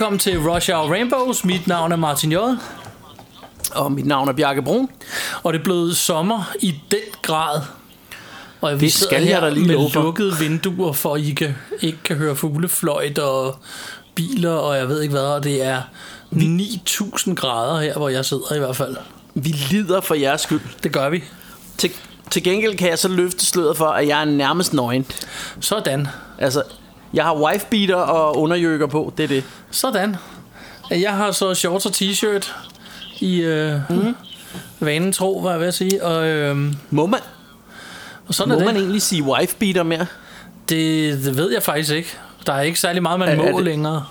Velkommen til Rush Hour Rainbows. Mit navn er Martin J. Og mit navn er Bjarke Brun. Og det er blevet sommer i den grad. Og vi skal jeg her da lige med love lukkede vinduer, for I kan, ikke kan høre fuglefløjt og biler, og jeg ved ikke hvad. Og det er 9000 grader her, hvor jeg sidder i hvert fald. Vi lider for jeres skyld. Det gør vi. Til, til gengæld kan jeg så løfte sløret for, at jeg er nærmest nøgen. Sådan. Altså, jeg har wifebeater og underjøkker på, det er det. Sådan. Jeg har så shorts og t-shirt i øh, mm. vanen tro, var jeg ved at sige. Og, øh, Må man, og sådan må er det. man egentlig sige wifebeater mere? det. Det ved jeg faktisk ikke. Der er ikke særlig meget, man Er- må er det- længere.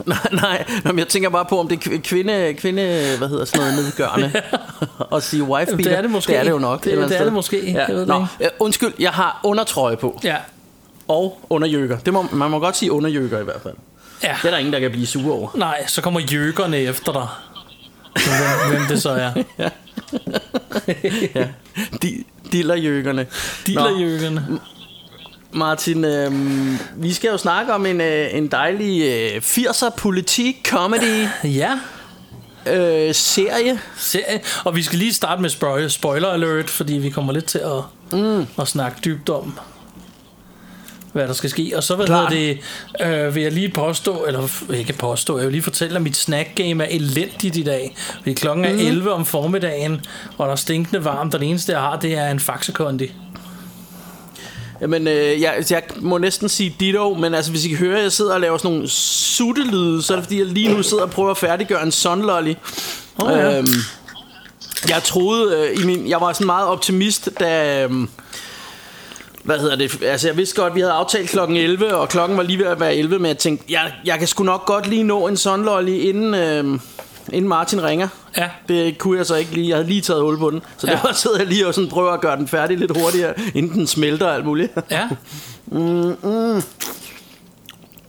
nej, nej, Nå, men jeg tænker bare på, om det er kv- kvinde, kvinde hvad hedder sådan noget, nedgørende at sige wifebeater. Det er det måske. Det er det jo nok. Det- det er det måske. Ja. Jeg ved det Nå, ikke. øh, undskyld, jeg har undertrøje på. Ja. Og underjøkker. Det må, man må godt sige underjøkker i hvert fald. ja. Det er der ingen, der kan blive sure over. Nej, så kommer jøkkerne efter dig. Hvem, hvem det så er. De, dillerjøkkerne. Nå, Dillerjøkkerne. Martin, øh, vi skal jo snakke om en, øh, en dejlig øh, 80'er politik comedy Ja, øh, serie. serie. Og vi skal lige starte med spoil- spoiler alert, fordi vi kommer lidt til at, mm. at snakke dybt om, hvad der skal ske. Og så hvad Klart. hedder det, øh, vil jeg lige påstå, eller ikke påstå, jeg vil lige fortælle, at mit snack game er elendigt i dag. Fordi klokken er 11 om formiddagen, og der er stinkende varmt, og det eneste jeg har, det er en faxekondi. Jamen, øh, jeg, jeg må næsten sige ditto, men altså, hvis I kan høre, at jeg sidder og laver sådan nogle suttelyde, så er det fordi, jeg lige nu sidder og prøver at færdiggøre en sunlolly. Åh, ja. Øhm, jeg troede, øh, i min, jeg var sådan meget optimist, da... Øh, hvad hedder det? Altså, jeg vidste godt, at vi havde aftalt klokken 11, og klokken var lige ved at være 11, men jeg tænkte, jeg, jeg kan sgu nok godt lige nå en sunlolly, inden, øh, inden Martin ringer. Ja. Det kunne jeg så ikke lige. Jeg havde lige taget hul på den. Så Ja. derfor sidder jeg lige og sådan prøver at gøre den færdig lidt hurtigere, inden den smelter og alt muligt. Ja,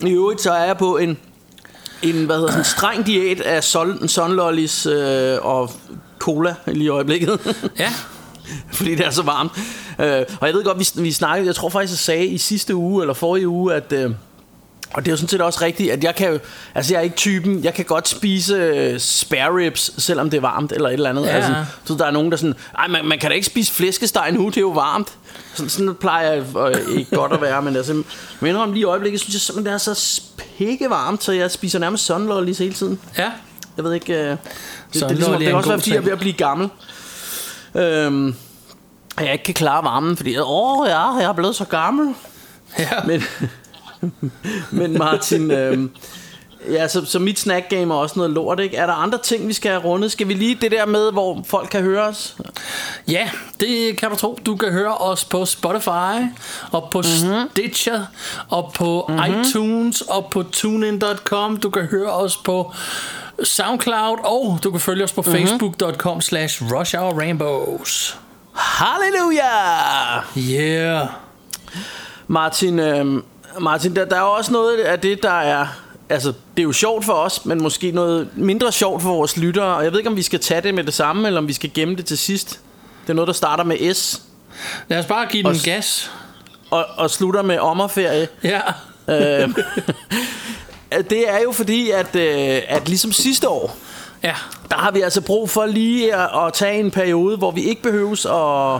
I øvrigt så er jeg på en, en hvad hedder sådan, streng diæt af sol, sunlollies øh, og cola lige i øjeblikket. ja. fordi det er så varmt. Øh, og jeg ved godt, vi, vi snakkede, jeg tror faktisk, jeg sagde i sidste uge, eller forrige uge, at... Øh, og det er jo sådan set også rigtigt, at jeg kan altså jeg er ikke typen, jeg kan godt spise øh, spare ribs, selvom det er varmt, eller et eller andet. Ja. Altså, så der er nogen, der sådan, ej, man, man kan da ikke spise flæskesteg nu, det er jo varmt. Sådan, sådan plejer jeg øh, ikke godt at være, men altså, men om lige i øjeblikket, synes jeg simpelthen, det er så pikke varmt, så jeg spiser nærmest sunlollies hele tiden. Ja, Jeg ved ikke... Øh, det, det, er Sunlolly ligesom, er det kan også være, fordi jeg er ved at blive gammel. Øhm, at jeg ikke kan klare varmen, fordi åh ja, jeg er blevet så gammel. ja. Men, men Martin, øhm, ja, så, så mit snack game er også noget lort, ikke? Er der andre ting, vi skal have rundet? Skal vi lige det der med, hvor folk kan høre os? Ja, det kan du tro. Du kan høre os på Spotify, og på mm-hmm. Stitcher, og på mm-hmm. iTunes, og på TuneIn.com. Du kan høre os på SoundCloud, og du kan følge os på mm-hmm. Facebook.com slash Rush Hour Rainbows. Halleluja! Yeah. Martin, øhm, Martin der, der er også noget af det, der er... Altså, det er jo sjovt for os, men måske noget mindre sjovt for vores lyttere. Og jeg ved ikke, om vi skal tage det med det samme, eller om vi skal gemme det til sidst. Det er noget, der starter med S, Lad os bare give den Og- gas. og, og slutter med ommerferie. Ja. Øhm, det er jo fordi, at, øh, at ligesom sidste år, Ja. der har vi altså brug for lige at, at tage en periode, hvor vi ikke behøves at,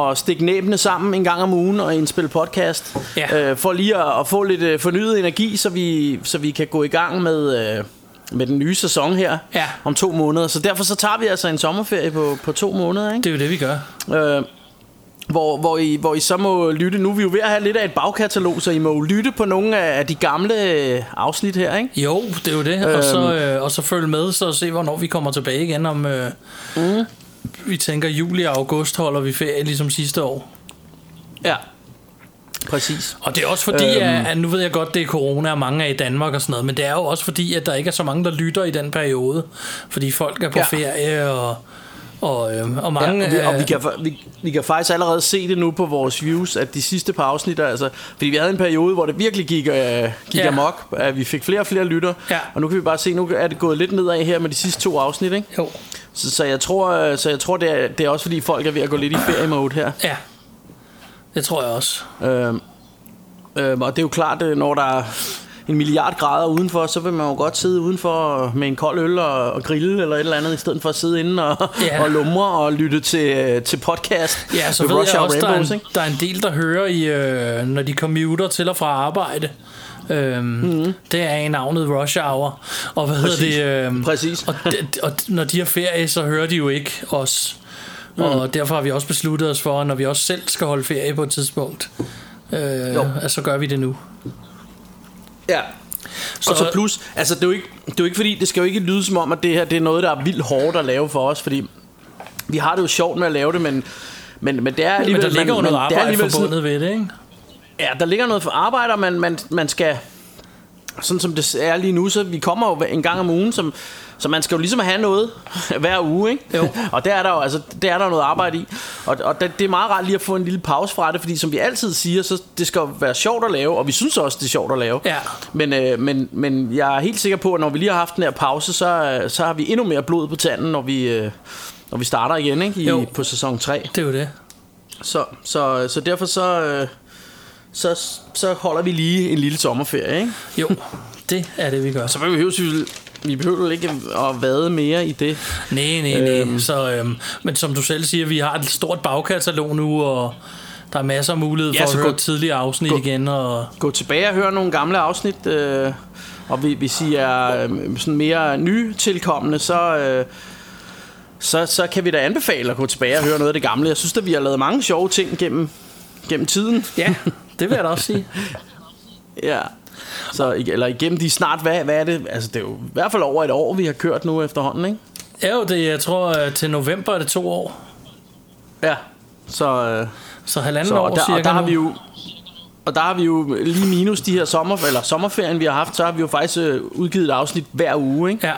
at stikke næbene sammen en gang om ugen og indspille podcast. Ja. Øh, for lige at, at få lidt øh, fornyet energi, så vi, så vi kan gå i gang med, øh, med den nye sæson her Ja. om to måneder. Så derfor så tager vi altså en sommerferie på, på to måneder. Ikke? Det er jo det, vi gør. Øh, hvor, hvor, I, hvor I så må lytte. Nu er vi jo ved at have lidt af et bagkatalog, så I må jo lytte på nogle af de gamle øh, afsnit her, ikke? Jo, det er jo det. Øhm. Og, så, øh, og så følge med, så se, hvornår vi kommer tilbage igen. Om, øh, mm. Vi tænker, juli og august holder vi ferie, ligesom sidste år. Ja. Præcis. Og det er også fordi, øhm. at, at nu ved jeg godt, det er corona, og mange er i Danmark og sådan noget, men det er jo også fordi, at der ikke er så mange, der lytter i den periode. Fordi folk er på ja. ferie, og, og, øh, og mange... Ja, og, vi, og vi, kan, vi, vi kan faktisk allerede se det nu på vores views, at de sidste par afsnit, altså, fordi vi havde en periode, hvor det virkelig gik, øh, gik ja. amok, at vi fik flere og flere lytter, ja. og nu kan vi bare se, nu er det gået lidt nedad her med de sidste to afsnit, ikke? Jo. Så, så jeg tror, øh, så jeg tror det, er, det er også fordi, folk er ved at gå lidt i ferie-mode her. Ja, det tror jeg også. Øhm, øhm, og det er jo klart, øh, når der er en milliard grader udenfor, så vil man jo godt sidde udenfor med en kold øl og, og grille eller et eller andet, i stedet for at sidde inde og, Ja. og lumre og lytte til, til podcast. Ja, så ved Rush jeg også, der er, Rainbows, en, ikke? der er en del, der hører, i, øh, når de commuter til og fra arbejde. Øhm, mm-hmm. Det er i navnet Rush Hour. Og hvad Præcis. hedder det? Øhm, Præcis. Og, de, og når de har ferie, så hører de jo ikke os. Mm. Og derfor har vi også besluttet os for, at når vi også selv skal holde ferie på et tidspunkt, øh, Jo. at så gør vi det nu. Ja. Så- og så plus, altså det er, jo ikke, det er jo ikke fordi, det skal jo ikke lyde som om, at det her det er noget, der er vildt hårdt at lave for os, fordi vi har det jo sjovt med at lave det, men, men, men det er Men alligevel... der ligger jo noget arbejde alligevel sådan- forbundet ved det, ikke? Ja, der ligger noget for arbejder, man, man, man skal... Sådan som det er lige nu, så vi kommer jo en gang om ugen, som, så man skal jo ligesom have noget hver uge, ikke? Jo. og der er der jo altså, der er der noget arbejde i. Og, og det, det er meget rart lige at få en lille pause fra det, fordi som vi altid siger, så det skal være sjovt at lave, og vi synes også, det er sjovt at lave. Ja. Men, øh, men, men jeg er helt sikker på, at når vi lige har haft den her pause, så, øh, så har vi endnu mere blod på tanden, når vi, øh, når vi starter igen ikke? I, Jo. på sæson 3. Det er jo det. Så, så, så derfor så, øh, så, så holder vi lige en lille sommerferie, ikke? Jo, det er det, vi gør. Så behøver vi, vi behøver ikke at vade mere i det. Nej, nej, nej. Øhm. Så, øhm, men som du selv siger, vi har et stort bagkatalog nu, og der er masser af mulighed for Ja, at høre gå- tidligere afsnit gå- igen. Og, Gå tilbage og høre nogle gamle afsnit, øh, og hvis I er øh, sådan mere nytilkommende, så... Øh, så, så kan vi da anbefale at gå tilbage og høre noget af det gamle. Jeg synes, at vi har lavet mange sjove ting gennem, gennem tiden. ja, det vil jeg da også sige. Ja. Så, eller igennem de snart, hvad, hvad er det? Altså, det er jo i hvert fald over et år, vi har kørt nu efterhånden, ikke? Ja, jo, det, jeg tror, øh, til november er det to år. Ja. Så, øh, Så halvanden så år og der, cirka og der har nu. vi jo og der har vi jo lige minus de her sommer, eller sommerferien, vi har haft, så har vi jo faktisk øh, udgivet et afsnit hver uge, ikke? Ja,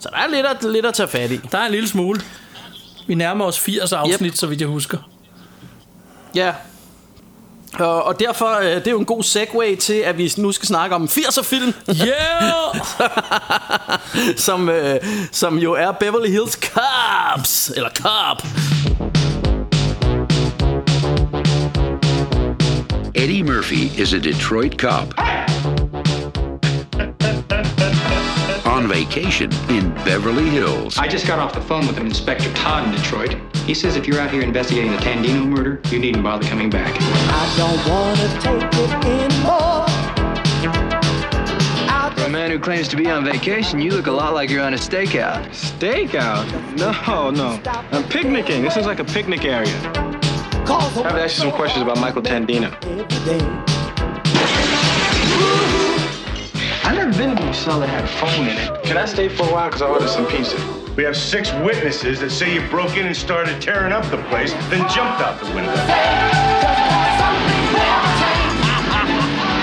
Så der er lidt at, lidt at tage fat i. der er en lille smule. Vi nærmer os 80 afsnit, yep. så vidt jeg husker. Ja. Og, og derfor, øh, det er jo en god segue til, at vi nu skal snakke om 80'er-film, Yeah! som, øh, som jo er Beverly Hills Cops, eller Cop. Eddie Murphy is a Detroit cop. On vacation in Beverly Hills. I just got off the phone with an Inspector Todd in Detroit. He says if you're out here investigating the Tandino murder, you needn't bother coming back. I don't wanna take it anymore. For a man who claims to be on vacation, you look a lot like you're on a stakeout. Stakeout? No, no. I'm picnicking. This is like a picnic area. I have to ask you some questions about Michael Tandino. Every day. I've never been to a cell that had a phone in it. Can I stay for a while? Because I ordered some pizza. We have six witnesses that say you broke in and started tearing up the place, then jumped out the window.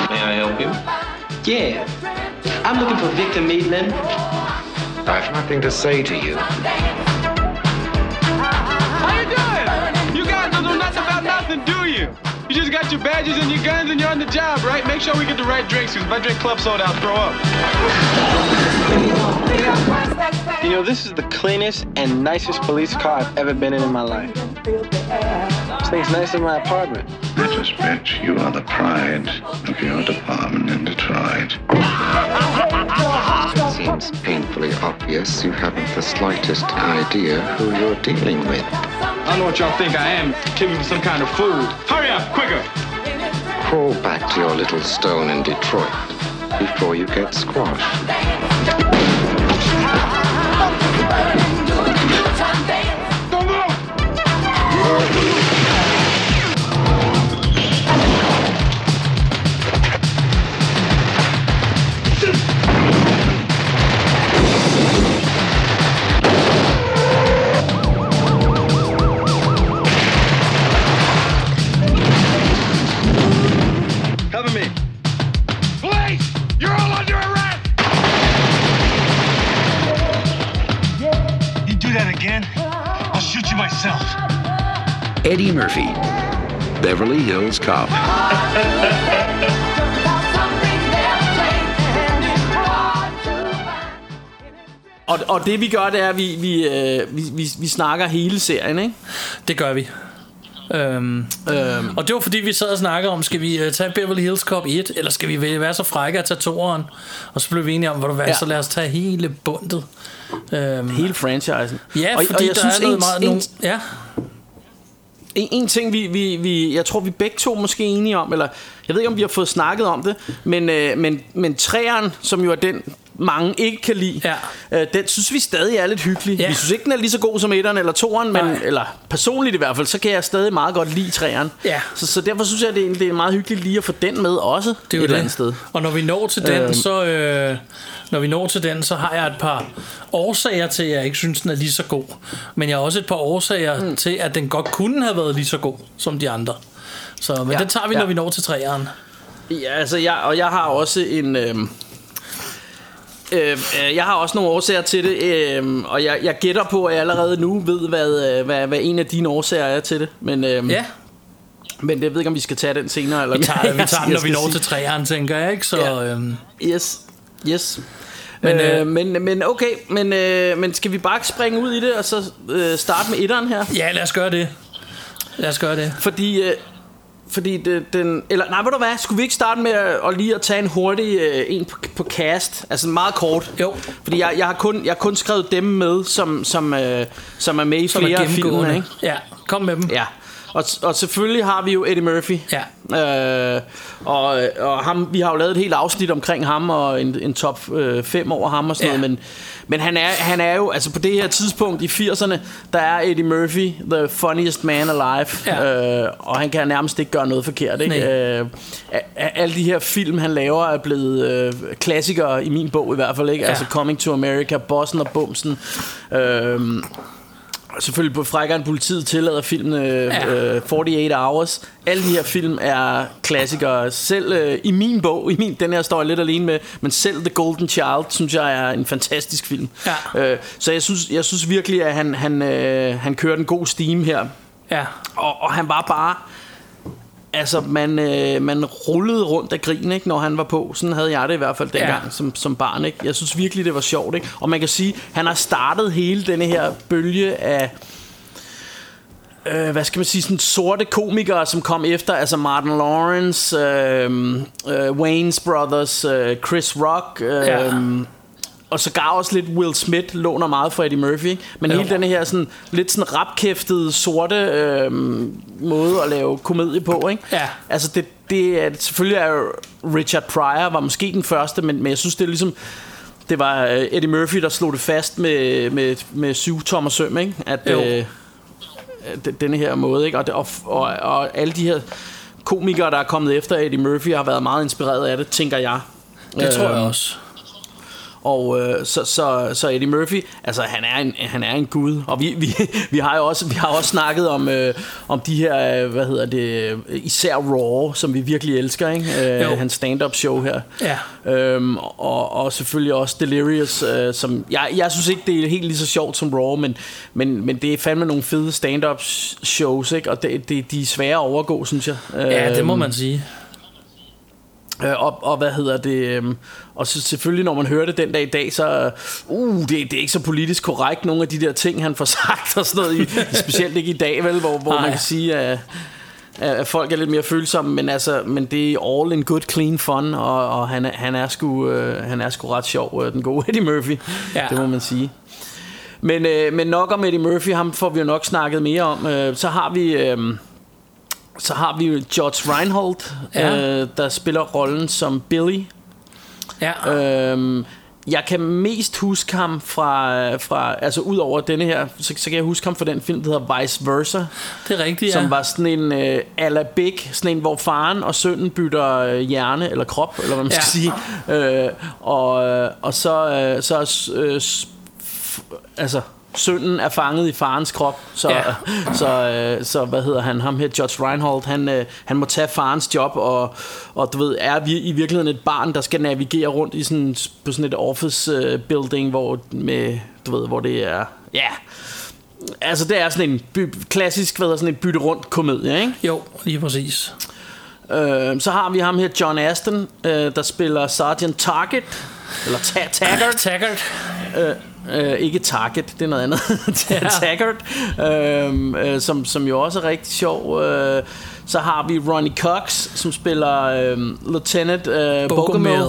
May I help you? Yeah. I'm looking for Victor Maitland. I have nothing to say to you. You? You just got your badges and your guns and you're on the job, right? Make sure we get the right drinks, because if I drink club soda, I'll throw up. You know, this is the cleanest and nicest police car I've ever been in in my life. This thing's nicer than my apartment. I just bet you are the pride of your department in Detroit. It seems painfully obvious you haven't the slightest idea who you're dealing with. I don't know what y'all think I am. Take me some kind of fool. Hurry up, quicker! Crawl back to your little stone in Detroit before you get squashed. Murphy, Beverly Hills Cop. Og, og det vi gør, det er, at vi, vi, øh, vi, vi, vi snakker hele serien, ikke? Det gør vi. Øhm, øhm. Og det var fordi vi sad og snakkede om Skal vi uh, tage Beverly Hills Cop 1 Eller skal vi være så frække at tage toeren Og så blev vi enige om Hvor du hvad, Ja. så lad os tage hele bundet øhm, Hele franchisen. Ja, Og- fordi og jeg der synes, er noget en- meget en- nogle, Ja, en, en ting, vi, vi, vi, jeg tror, vi begge to måske er enige om, eller jeg ved ikke, om vi har fået snakket om det, men, øh, men, men træeren, som jo er den, mange ikke kan lide, Ja. øh, den synes vi stadig er lidt hyggelig. Ja. Vi synes ikke, den er lige så god som etteren eller toeren, men, Nej. eller personligt i hvert fald, så kan jeg stadig meget godt lide træeren. Ja. Så, så derfor synes jeg, det er, det er meget hyggeligt lige at få den med også, det er et eller det. andet sted. Og når vi når til den, Øhm. så øh, når vi når til den, så har jeg et par årsager til, at jeg ikke synes, den er lige så god. Men jeg har også et par årsager mm. til, at den godt kunne have været lige så god som de andre. Så, men Ja, det tager vi, ja. når vi når til træeren. Ja, altså jeg, og jeg har også en... Øh, øh, øh, jeg har også nogle årsager til det, øh, og jeg, jeg gætter på, at jeg allerede nu ved, hvad, øh, hvad, hvad en af dine årsager er til det. Men, øh, Ja, men jeg ved ikke, om vi skal tage den senere. Eller vi tager, vi Jeg- tager den, når vi når sige- til træeren, tænker jeg, ikke? Så, Ja. øhm, Yes, yes. Men, Men, øh, øh, men, men okay, men, øh, men skal vi bare springe ud i det, og så øh, starte med etteren her? ja, lad os gøre det. Lad os gøre det. Fordi, øh, fordi det, den... Eller nej, ved du hvad? Skulle vi ikke starte med at, at lige at tage en hurtig øh, en på, på cast? Altså meget kort. Jo. Fordi jeg, jeg, har, kun, jeg har kun skrevet dem med, som, som, øh, som er med i Som er flere gennemgående. Ikke? Ja, kom med dem. Ja. Og, og selvfølgelig har vi jo Eddie Murphy. Ja. Øh, og, og ham, vi har jo lavet et helt afsnit omkring ham og en, en top 5 over ham og sådan Ja. noget, men, men han, er, han er jo, altså på det her tidspunkt i 80'erne, der er Eddie Murphy the funniest man alive, Ja. øh, og han kan nærmest ikke gøre noget forkert. Ikke? Nej. Øh, alle de her film, han laver, er blevet øh, klassikere i min bog i hvert fald. Ikke? Ja. Altså Coming to America, Bossen og Bumsen. Øh, Selvfølgelig på frækkere end politiet tillader filmene Ja. øh, 48 Hours. Alle de her film er klassikere. Selv øh, i min bog, i min, den her står jeg lidt alene med, men selv The Golden Child, synes jeg er en fantastisk film. Ja. Øh, så jeg synes, jeg synes virkelig, at han, han, øh, han kørte en god steam her. Ja. Og, og han var bare... Altså, man, øh, man rullede rundt af grin, ikke, når han var på. Sådan havde jeg det i hvert fald dengang Ja. som, som barn. Ikke? Jeg synes virkelig, det var sjovt. Ikke? Og man kan sige, han har startet hele denne her bølge af øh, hvad skal man sige, sådan sorte komikere, som kom efter, altså Martin Lawrence, øh, øh, Wayne's Brothers, øh, Chris Rock, øh, Ja. Og så gav også lidt Will Smith låner meget fra Eddie Murphy, ikke? men Jo. hele den her sådan, lidt sådan rapkæftede sorte øh, måde at lave komedie på, ikke? Ja. Altså det, det er, selvfølgelig er Richard Pryor var måske den første, men, men jeg synes det er ligesom det var øh, Eddie Murphy der slog det fast med, med, med syv tommer søm, ikke? At, Jo. øh, denne her måde, ikke? Og, det, og, og, og alle de her komikere, der er kommet efter Eddie Murphy, har været meget inspireret af det, tænker jeg. Det tror jeg Øhm, også. Og øh, så, så, så Eddie Murphy, altså han er en, han er en gud. Og vi, vi, vi, har jo også, vi har også snakket om, øh, om de her, øh, hvad hedder det, øh, især Raw, som vi virkelig elsker, ikke? Øh, hans stand-up show her. Ja. Øhm, og, og selvfølgelig også Delirious, øh, som jeg, jeg synes ikke, det er helt lige så sjovt som Raw, men, men, men det er fandme nogle fede stand-up shows, ikke? Og det, det, de er svære at overgå, synes jeg. Ja, det må Øhm, man sige. Øh, og, og hvad hedder det øhm, Og så selvfølgelig når man hører det den dag i dag Så uh, det, det er ikke så politisk korrekt Nogle af de der ting han får sagt Og sådan noget i, Specielt ikke i dag vel Hvor, hvor man kan sige at, at folk er lidt mere følsomme Men, altså, men det er all in good clean fun Og, og han, er, han, er sgu, øh, han er sgu ret sjov øh, Den gode Eddie Murphy. Ja. Det må man sige. Men, øh, men nok om Eddie Murphy Ham får vi jo nok snakket mere om. Øh, Så har vi øh, så har vi jo George Reinhold, Ja. øh, der spiller rollen som Billy. Ja. Øhm, jeg kan mest huske ham fra, fra altså ud over denne her, så, så kan jeg huske ham fra den film, der hedder Vice Versa, Det er rigtigt, ja. som var sådan en øh, a la Big, sådan en, hvor faren og sønnen bytter øh, hjerne eller krop, eller hvad man Ja. skal sige. Øh, og, og så, øh, så øh, altså sønnen er fanget i farens krop, så, Ja. så, øh, så hvad hedder han, ham her, George Reinhold, han, øh, han må tage farens job, og, og du ved, er vi i virkeligheden et barn, der skal navigere rundt i sådan, på sådan et office øh, building, hvor, med, du ved, hvor det er, ja, Altså, det er sådan en by, klassisk, hvad hedder sådan en bytte rundt komedie, ikke? Jo, lige præcis. Øh, så har vi ham her, John Aston, øh, der spiller Sergeant Target, eller ta- Taggart. Taggart. Øh, øh, ikke Target, det er noget andet. ja. Taggart, øh, øh, som, som jo også er rigtig sjov. Øh, så har vi Ronnie Cox, som spiller øh, Lieutenant øh, Bogomil.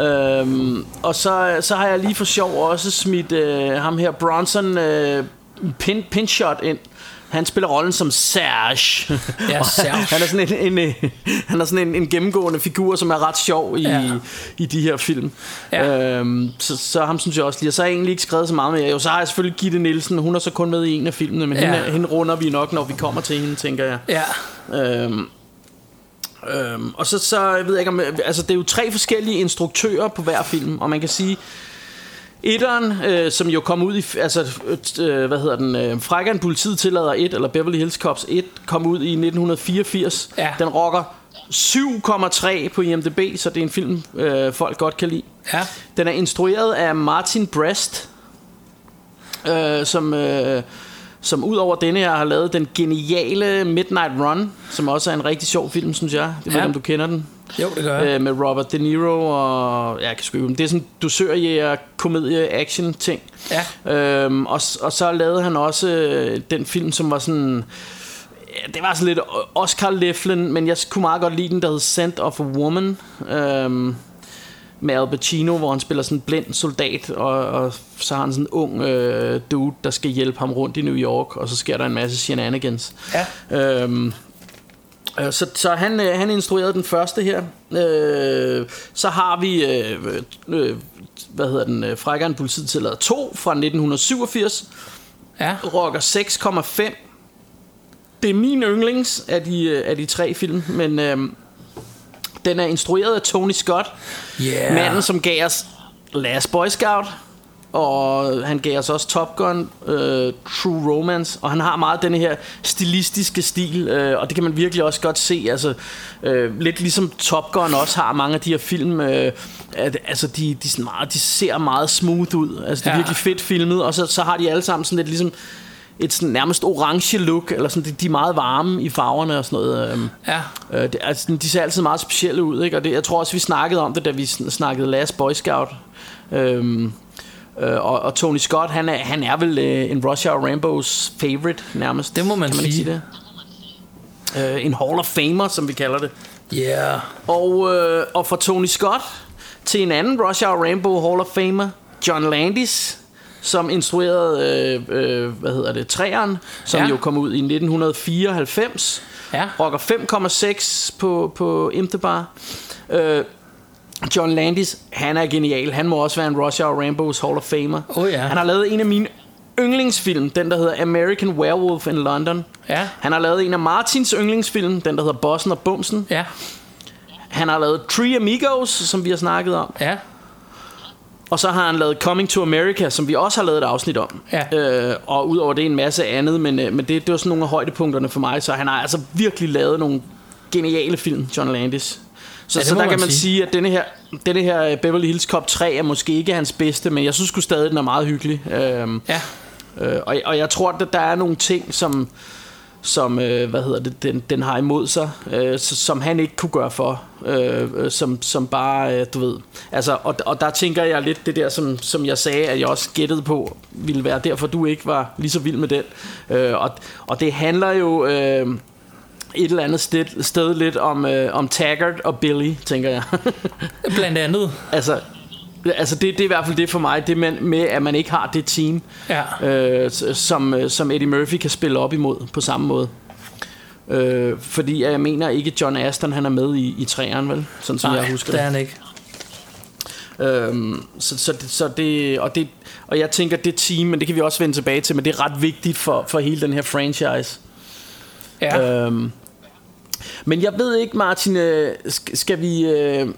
Øhm, og så, så har jeg lige for sjov også smidt øh, ham her Bronson øh, pin, pinshot ind. Han spiller rollen som Serge. Ja, Serge. han er sådan en, en, øh, han er sådan en, en gennemgående figur, som er ret sjov i, Ja. i de her film. Ja. Øhm, så, så ham synes jeg også lige. Og så har jeg egentlig ikke skrevet så meget mere. Jo, så har jeg selvfølgelig Gitte Nielsen. Hun er så kun med i en af filmene, men ja. hende, hende runder vi nok, når vi kommer til hende, tænker jeg. Ja. Øhm, øhm, og så, så jeg ved jeg ikke om Altså det er jo tre forskellige instruktører på hver film Og man kan sige Etteren, øh, som jo kom ud i Altså, øh, hvad hedder den øh, Frækkeren politiet tillader 1 Eller Beverly Hills Cops 1 Kom ud i 1984 Ja. Den rocker 7,3 på IMDb Så det er en film, øh, folk godt kan lide Ja. Den er instrueret af Martin Brest øh, Som øh, som ud over denne her har lavet den geniale Midnight Run, som også er en rigtig sjov film, synes jeg. Det ved Ja. om du kender den. Jo, det gør jeg. Øh, med Robert De Niro og... Ja, jeg kan huske, Det er sådan dusørjæger, komedie, action ting. Ja. Øhm, og, og så lavede han også øh, den film, som var sådan... ja, Det var sådan lidt Oscar Leflen, men jeg kunne meget godt lide den, der hed Scent of a Woman. Øhm, med Al Pacino, hvor han spiller sådan en blind soldat, og, og så har han sådan en ung øh, dude, der skal hjælpe ham rundt i New York, og så sker der en masse shenanigans. Ja. Øhm, øh, så så han, øh, han instruerede den første her. Øh, så har vi, øh, øh, hvad hedder den, øh, Frækkeren Politiet tillader 2 fra 1987. Ja. Rocker 6,5. Det er min yndlings af de, øh, af de tre film, men øh, den er instrueret af Tony Scott. Yeah. Manden, som gav os Last Boy Scout, og han gav os også Top Gun, øh, True Romance, og han har meget den her stilistiske stil, øh, og det kan man virkelig også godt se, altså øh, lidt ligesom Top Gun også har mange af de her film, øh, at, altså de, de, sådan meget, de ser meget smooth ud, altså det er Ja. virkelig fedt filmet, og så, så har de alle sammen sådan lidt ligesom et sådan nærmest orange look, eller sådan, de, de er meget varme i farverne og sådan noget. Øh. Ja. Øh, det, altså, de ser altid meget specielle ud, ikke? Og det, jeg tror også, vi snakkede om det, da vi sn- snakkede Last Boy Scout. Øhm, øh, og, og Tony Scott, han er, han er vel øh, en Rush Hour Rambos favorite nærmest. Det må man kan man sige. sige det? Øh, en Hall of Famer, som vi kalder det. Yeah. Og, øh, og fra Tony Scott til en anden Rush Hour Rainbow Hall of Famer, John Landis, som instruerede, øh, øh, hvad hedder det, træeren, som Ja. jo kom ud i 1994. Ja. Rocker 5,6 på, på Imtebar. Øh, John Landis, han er genial. Han må også være en Rush Hour Rainbows Hall of Famer. Oh ja. Han har lavet en af mine yndlingsfilm, den der hedder American Werewolf in London. Ja. Han har lavet en af Martins yndlingsfilm, den der hedder Bossen og Bumsen. Ja. Han har lavet Three Amigos, som vi har snakket om. Ja. Og så har han lavet Coming to America, som vi også har lavet et afsnit om. Ja. Øh, og udover det en masse andet, men, øh, men det, det var sådan nogle af højdepunkterne for mig. Så han har altså virkelig lavet nogle geniale film, John Landis. Så, Ja, så der man kan man sige. sige, at denne her, denne her øh, Beverly Hills Cop 3 er måske ikke hans bedste, men jeg synes sgu stadig, den er meget hyggelig. Øhm, Ja. Øh, og, og jeg tror, at der er nogle ting, som, som øh, hvad hedder det, den, den har imod sig, øh, som han ikke kunne gøre for, øh, øh, som, som bare, øh, du ved, altså, og, og der tænker jeg lidt det der, som, som jeg sagde, at jeg også gættede på, ville være derfor, du ikke var lige så vild med den. Øh, og, og det handler jo øh, et eller andet sted, sted lidt om, øh, om Taggart og Billy, tænker jeg. Blandt andet. altså, altså det, det er i hvert fald det for mig, det med, med at man ikke har det team, Ja. øh, som, øh, som Eddie Murphy kan spille op imod på samme måde. Øh, fordi jeg mener ikke, John Aston han er med i, i træerne, vel? Sådan som Nej, jeg husker det er det. han ikke. Øhm, så, så, det, så det, og det, og jeg tænker det team, men det kan vi også vende tilbage til, men det er ret vigtigt for, for hele den her franchise. Ja. Øhm, men jeg ved ikke, Martin, øh, sk- skal vi... Øh,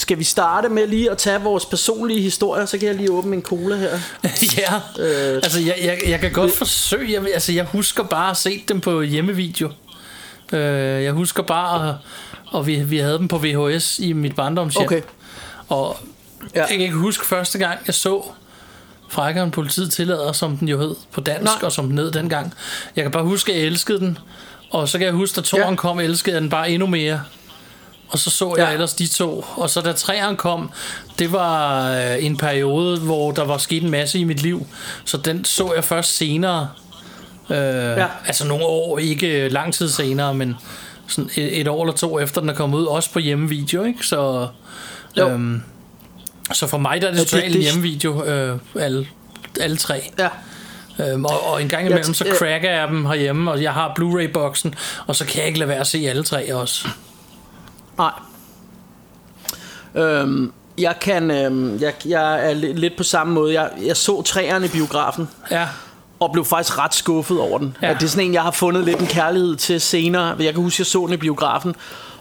skal vi starte med lige at tage vores personlige historier, så kan jeg lige åbne en cola her. ja. Øh, Altså, jeg, jeg, jeg kan godt forsøge. Jeg, altså, jeg husker bare at se dem på hjemmevideo. Øh, jeg husker bare, at, og vi, vi havde dem på VHS i mit barndomshjem. Okay. Og Ja. jeg kan ikke huske første gang, jeg så Frækkere end politiet tillader, som den jo hed på dansk, Nej. og som den hed dengang. Jeg kan bare huske, at jeg elskede den. Og så kan jeg huske, at toeren Ja. kom, elskede jeg den bare endnu mere. Og så så jeg Ja. ellers de to. Og så da træeren kom, det var øh, en periode, hvor der var sket en masse i mit liv. Så den så jeg først senere. Øh, ja. Altså nogle år, ikke lang tid senere, men sådan et, et år eller to efter den er kommet ud. Også på hjemmevideo, ikke? Så, Jo. øhm, så for mig der er det Ja, totalt det- hjemmevideo, øh, alle, alle tre. Ja. Øhm, og, og en gang imellem, så cracker jeg dem herhjemme, og jeg har Blu-ray-boksen, og så kan jeg ikke lade være at se alle tre også. Nej. Øhm, jeg kan, øhm, jeg, jeg er li- lidt på samme måde. Jeg, jeg så træerne i biografen. Ja. Og blev faktisk ret skuffet over den. Ja. At det er sådan en, jeg har fundet lidt en kærlighed til senere. Jeg kan huske, jeg så den i biografen.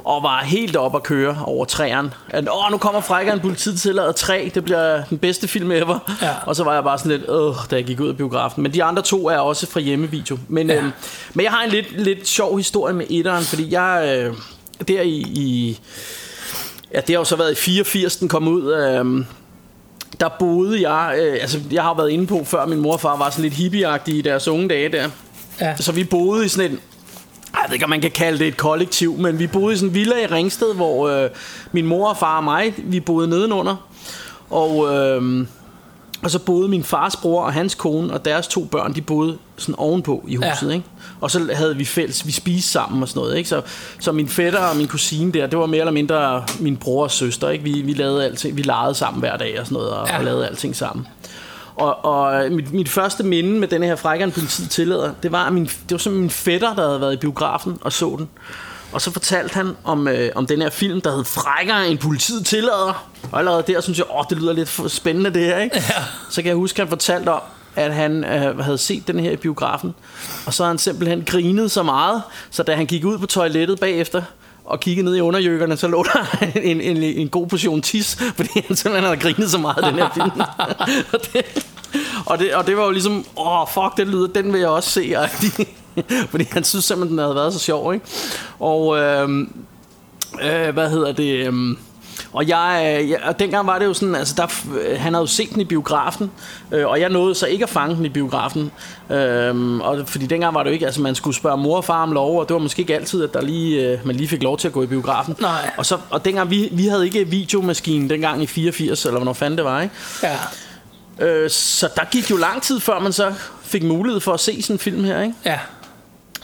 Og var helt op at køre over træerne. At, åh, nu kommer Frækkeren politiet til at 3. Det bliver den bedste film ever. Ja. Og så var jeg bare sådan lidt, øh, da jeg gik ud af biografen. Men de andre to er også fra hjemmevideo. Men, ja. øhm, men jeg har en lidt, lidt sjov historie med etteren. Fordi jeg, øh, der i, i Ja, det har jo så været i 84, den kom ud. Øh, der boede jeg, øh, altså jeg har været inde på før, min mor og far var sådan lidt hippieagtige i deres unge dage der. Ja. Så vi boede i sådan en, jeg ved ikke om man kan kalde det et kollektiv, men vi boede i sådan en villa i Ringsted, hvor øh, min mor og far og mig, vi boede nedenunder. Og, øh, og så boede min fars bror og hans kone og deres to børn, de boede sådan ovenpå i huset, Ja. ikke? Og så havde vi fælles, vi spiste sammen og sådan noget, ikke? Så, så min fætter og min kusine der, det var mere eller mindre min bror og søster, ikke? Vi, vi lavede alting, vi legede sammen hver dag og sådan noget, og, Ja. og lavede alting sammen. Og, og mit, mit første minde med den her frækkeren politiet tillader, det var, at min, det var simpelthen min fætter, der havde været i biografen og så den. Og så fortalte han om, øh, om den her film, der hed Frækkere end politiet tillader. Og allerede der synes jeg, åh, det lyder lidt spændende det her, ikke? Ja. Så kan jeg huske, at han fortalte om, at han øh, havde set den her i biografen. Og så har han simpelthen grinet så meget, så da han gik ud på toilettet bagefter, og kiggede ned i underjøkkerne, så lå der en, en, en god portion tis, fordi han simpelthen havde grinet så meget den her film. og, det, og, det, og det var jo ligesom, åh, fuck, den lyder, den vil jeg også se. fordi han synes simpelthen, den havde været så sjov, ikke? Og, øh, øh, hvad hedder det... Øh, og jeg, øh, jeg, og dengang var det jo sådan, altså der, øh, han havde jo set den i biografen, øh, og jeg nåede så ikke at fange den i biografen. Øhm, og fordi dengang var det jo ikke, altså man skulle spørge mor og far om lov, og det var måske ikke altid, at der lige, øh, man lige fik lov til at gå i biografen. Nej. Og, så, og dengang, vi, vi havde ikke videomaskinen dengang i 84, eller hvornår fanden det var, ikke? Ja. Øh, så der gik jo lang tid, før man så fik mulighed for at se sådan en film her, ikke? Ja.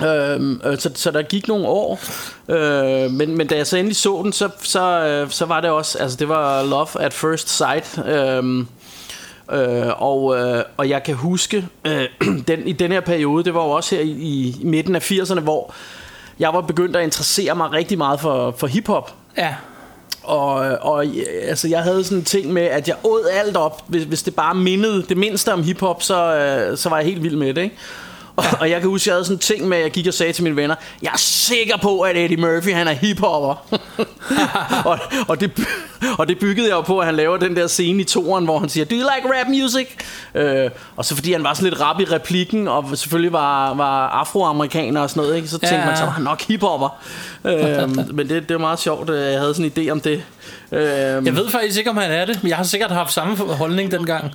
Øhm, øh, så, så der gik nogle år øh, men, men da jeg så endelig så den Så, så, øh, så var det også Altså det var Love at First Sight øhm, øh, og, øh, og jeg kan huske øh, den, I den her periode Det var jo også her i, i midten af 80'erne Hvor jeg var begyndt at interessere mig rigtig meget for, for hiphop Ja. og, og altså, jeg havde sådan en ting med, at jeg åd alt op, hvis, hvis det bare mindede det mindste om hiphop, så, øh, så var jeg helt vild med det, ikke? Og, og jeg kan huske, jeg havde sådan en ting med, at jeg gik og sagde til mine venner, jeg er sikker på, at Eddie Murphy, han er hiphopper. og, og, det, og det byggede jeg jo på, at han laver den der scene i toren, hvor han siger, do you like rap music? Øh, og så fordi han var sådan lidt rap i replikken, og selvfølgelig var, var afroamerikaner og sådan noget, ikke? så tænkte Ja. man, så var han nok hiphopper. øh, men det, det var meget sjovt, øh, jeg havde sådan en idé om det. Øh, Jeg ved faktisk ikke, om han er det, men jeg har sikkert haft samme holdning dengang.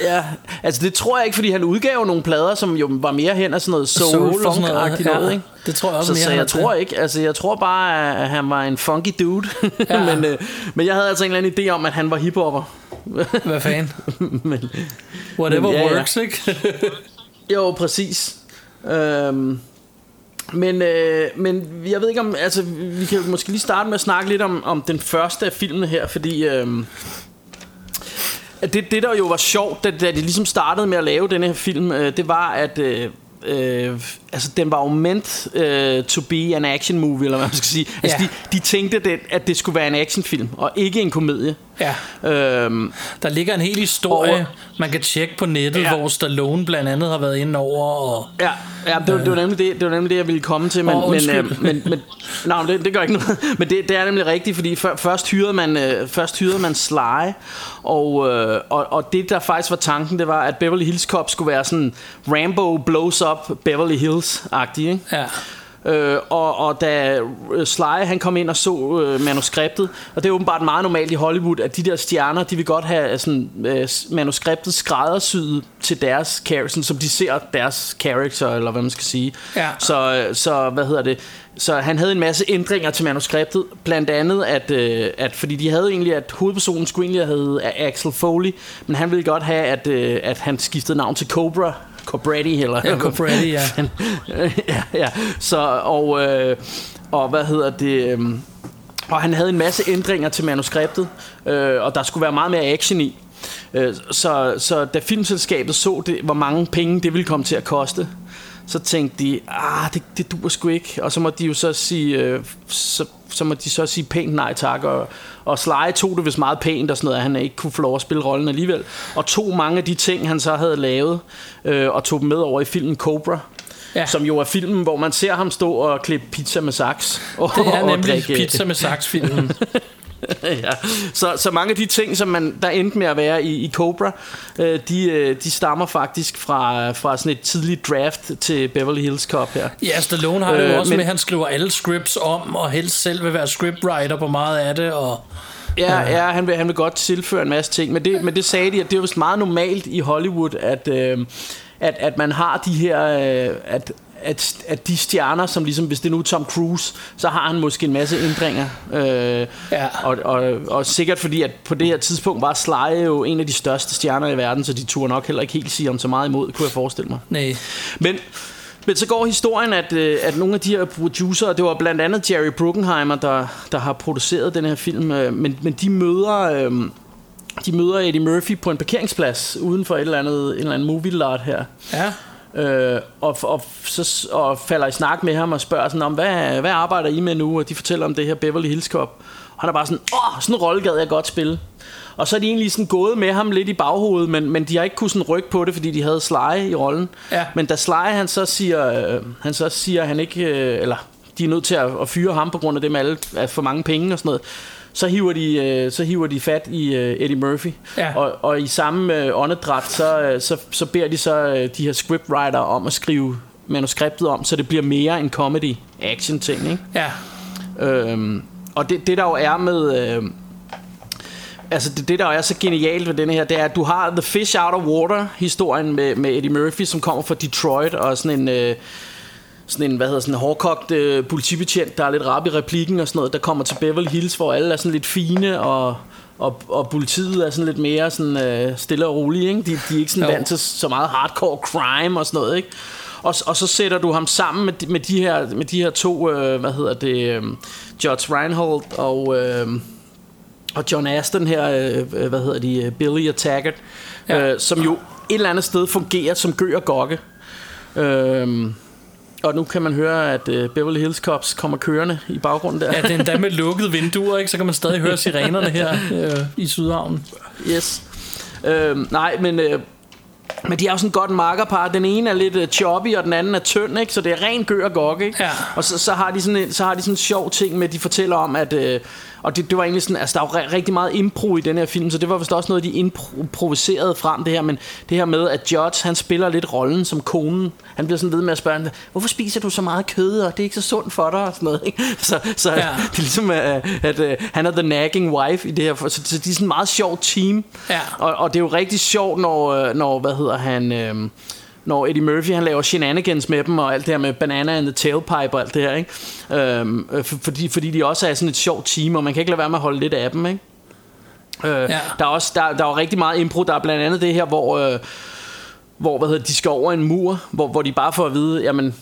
Ja, altså det tror jeg ikke, fordi han udgav nogle plader, som jo var mere hen af sådan noget soul, Soul sådan noget, ja. noget, ikke? Det tror jeg også så, mere, så jeg tror til. ikke, altså jeg tror bare, at han var en funky dude. Ja. men, øh, men jeg havde altså en eller anden idé om, at han var hiphopper. Hvad fanden? men, Whatever Men ja, ja. works, ikke? jo, præcis. Øhm, men, øh, men jeg ved ikke om, altså vi kan måske lige starte med at snakke lidt om, om den første af filmene her, fordi... Øh, det, det der jo var sjovt, da, da de ligesom startede med at lave den her film, øh, det var at øh, øh, altså den var jo meant øh, to be an action movie eller hvad man skal sige. Altså Ja. de, de tænkte det, at det skulle være en actionfilm og ikke en komedie. Ja. Øhm, Der ligger en hel historie, Og- man kan tjekke på nettet, Ja. hvor Stallone blandt andet har været inde over. Og, Ja, ja det, var, det, var nemlig det, det var nemlig det, jeg ville komme til, men, Åh, men, øh, men, men nej, det, det gør ikke noget. Men det, det er nemlig rigtigt, fordi før, først hyrede man øh, først hyrede man Sly, og, øh, og, og det der faktisk var tanken, det var, at Beverly Hills Cop skulle være sådan Rambo blows up Beverly Hills-agtig, ikke? ja. Øh, og, og da øh, Sly han kom ind og så øh, manuskriptet, og det er åbenbart meget normalt i Hollywood, at de der stjerner, de vil godt have sådan, øh, manuskriptet skræddersyet til deres character, som de ser deres character, eller hvad man skal sige. Ja. Så, øh, så hvad hedder det? Så han havde en masse ændringer til manuskriptet, blandt andet at, øh, at fordi de havde egentlig, at hovedpersonen skulle egentlig have heddet Axel Foley, men han ville godt have, at, øh, at han skiftede navn til Cobra, Cobretti eller Ja, Cobretti, ja. Ja, ja. Så, og, øh, og hvad hedder det... Øh, og han havde en masse ændringer til manuskriptet, øh, og der skulle være meget mere action i. Øh, så, så da filmselskabet så, det, hvor mange penge det ville komme til at koste, så tænkte de, ah, det, det duer sgu ikke. Og så må de jo så sige, øh, så, så må de så sige pænt nej tak. Og, og Sly tog det vist meget pænt og sådan noget, at han ikke kunne få lov at spille rollen alligevel. Og tog mange af de ting, han så havde lavet, øh, og tog dem med over i filmen Cobra. Ja. Som jo er filmen, hvor man ser ham stå og klippe pizza med saks. Og, Det er og nemlig drikke- pizza med saksfilmen. ja. så, så mange af de ting, som man, der endte med at være i, i Cobra, øh, de, øh, de stammer faktisk fra, fra sådan et tidligt draft til Beverly Hills Cop her. Ja, Stallone har det jo Øh, også men- med, at han skriver alle scripts om, og helst selv vil være scriptwriter på meget af det. Og, Ja, ja han, vil, han vil godt tilføre en masse ting, men det, men det sagde de, at det er vist meget normalt i Hollywood, at, øh, at, at man har de her... Øh, at, at, at de stjerner, som ligesom, hvis det nu er Tom Cruise, så har han måske en masse ændringer. Øh, Ja. og, og, og sikkert fordi, at på det her tidspunkt var Sly jo en af de største stjerner i verden, så de turde nok heller ikke helt sige om så meget imod, kunne jeg forestille mig. nej. Men, men så går historien, at, øh, at nogle af de her producer, det var blandt andet Jerry Bruckheimer, der, der har produceret den her film, øh, men, men de møder... Øh, de møder Eddie Murphy på en parkeringsplads uden for et eller andet, en eller anden movie lot her. Ja. Øh, og, og, så, og falder i snak med ham og spørger sådan om, hvad, hvad arbejder I med nu? Og de fortæller om det her Beverly Hills Cop. Og han er bare sådan, åh, sådan en rolle gad jeg godt spille. Og så er de egentlig sådan gået med ham lidt i baghovedet, men, men de har ikke kunnet sådan rykke på det, fordi de havde Sly i rollen. Ja. Men da Sly han så siger, øh, han så siger, han ikke, øh, eller de er nødt til at, at fyre ham på grund af det med alle, at for mange penge og sådan noget, så hiver de, øh, så hiver de fat i øh, Eddie Murphy. Ja. Og, og i samme øh, åndedræt, så, øh, så, så beder de så øh, de her scriptwriter om at skrive manuskriptet om, så det bliver mere en comedy action ting, ikke? Ja. Øhm, og det, det der jo er med... Øh, altså det, det der er så genialt ved denne her, det er, at du har The Fish Out of Water historien med, med Eddie Murphy, som kommer fra Detroit, og sådan en... Øh, sådan en, hvad hedder sådan en hårdkogt øh, politibetjent, der er lidt rap i replikken og sådan noget, der kommer til Beverly Hills, hvor alle er sådan lidt fine, og, og, og politiet er sådan lidt mere sådan, øh, stille og rolige, ikke? De, de er ikke sådan vant til så meget hardcore crime og sådan noget, ikke? Og, og så sætter du ham sammen med de, med de her, med de her to, øh, hvad hedder det, øh, Judge Reinhold og, øh, og John Aston her, øh, hvad hedder de, øh, Billy og Taggart, ja. øh, som jo et eller andet sted fungerer som gø og gokke. Øh, og nu kan man høre, at øh, Beverly Hills Cops kommer kørende i baggrunden der. ja, det er endda med lukkede vinduer, ikke? så kan man stadig høre sirenerne her øh, i Sydhavnen. Yes. Øh, nej, men, øh, men de er jo sådan godt makkerpar. Den ene er lidt øh, choppy, og den anden er tynd, ikke? Så det er ren gør og gok, ikke? Ja. Og så, så, har de sådan en, så har de sådan en sjov ting med, at de fortæller om, at... Øh, og det, det var egentlig sådan, altså der er jo ri- rigtig meget impro i den her film, så det var vist også noget, de improviserede frem det her, men det her med, at Judge, han spiller lidt rollen som konen. Han bliver sådan ved med at spørge, hvorfor spiser du så meget kød, og det er ikke så sundt for dig, og sådan noget, ikke? Så, så Ja. det er ligesom, at, at, at han er the nagging wife i det her, så, så de er sådan en meget sjov team. Ja. Og, og det er jo rigtig sjovt, når, øh, når hvad hedder han... Øh, når Eddie Murphy han laver shenanigans med dem og alt det her med Banana and the Tailpipe og alt det her, ikke? Øhm, øh, for, fordi, fordi de også er sådan et sjovt team, og man kan ikke lade være med at holde lidt af dem, ikke? Øh, Ja. der, er også, der, der er rigtig meget impro. Der er blandt andet det her, hvor, øh, hvor hvad hedder, de skal over en mur, hvor, hvor de bare får at vide, jamen,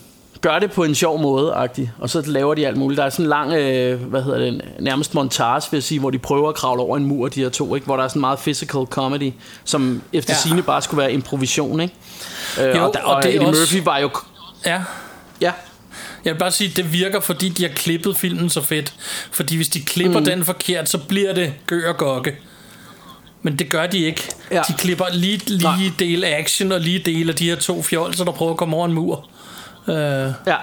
gør det på en sjov måde, -agtig. og så laver de alt muligt. Der er sådan en lang, øh, hvad hedder det, nærmest montage, vil jeg sige, hvor de prøver at kravle over en mur, de her to, ikke? hvor der er sådan meget physical comedy, som efter Ja. sine bare skulle være improvisation, ikke? Øh, Jo, og, der, og og, det Eddie også- Murphy var jo... Ja. Ja, Jeg vil bare sige, at det virker, fordi de har klippet filmen så fedt. Fordi hvis de klipper mm. den forkert, så bliver det gør og gokke. Men det gør de ikke. Ja. De klipper lige, lige del action og lige del af de her to fjolser, der prøver at komme over en mur. Øh, ja,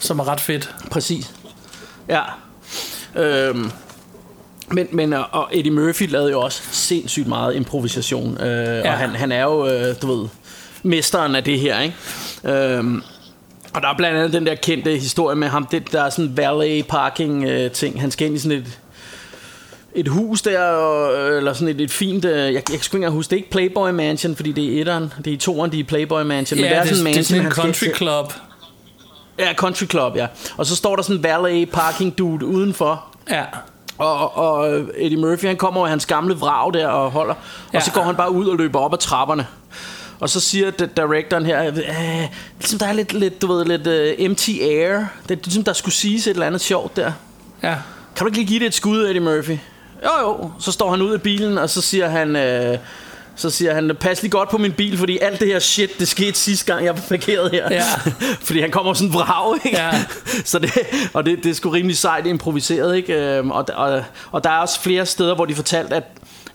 som er ret fedt. præcis. Ja. Øhm, men, men og- Eddie Murphy lavede jo også sindssygt meget improvisation. Øh, ja. Og han, han er jo, øh, du ved, mesteren af det her, ikke? Øhm, Og der er blandt andet den der kendte historie med ham, det, der er sådan valet parking øh, ting. Han skal ind i sådan et, et hus der, og, eller sådan et, et fint, øh, jeg, jeg kan sgu ikke huske, det er ikke Playboy Mansion, fordi det er etteren, det er toeren, de er Playboy Mansion, Ja, men det er det, sådan en det er mansion, sådan en country club. Ja, country club, ja. Og så står der sådan en valet parking dude udenfor, Ja. og, og Eddie Murphy, han kommer over i hans gamle vrag der og holder, Ja. og så går han bare ud og løber op ad trapperne. Og så siger di- directoren her, øh, ligesom der er lidt, lidt du ved, lidt uh, empty air. Det er ligesom, der skulle siges et eller andet sjovt der. Ja. Kan du ikke lige give det et skud, Eddie Murphy? Jo, jo. Så står han ud af bilen, og så siger han... Øh, så siger han, pas lige godt på min bil, fordi alt det her shit, det skete sidste gang, jeg var parkeret her. Ja. fordi han kommer sådan vrag, ikke? Ja. så det, og det, det er sgu rimelig sejt improviseret, ikke? Øhm, Og, og, og der er også flere steder, hvor de fortalte, at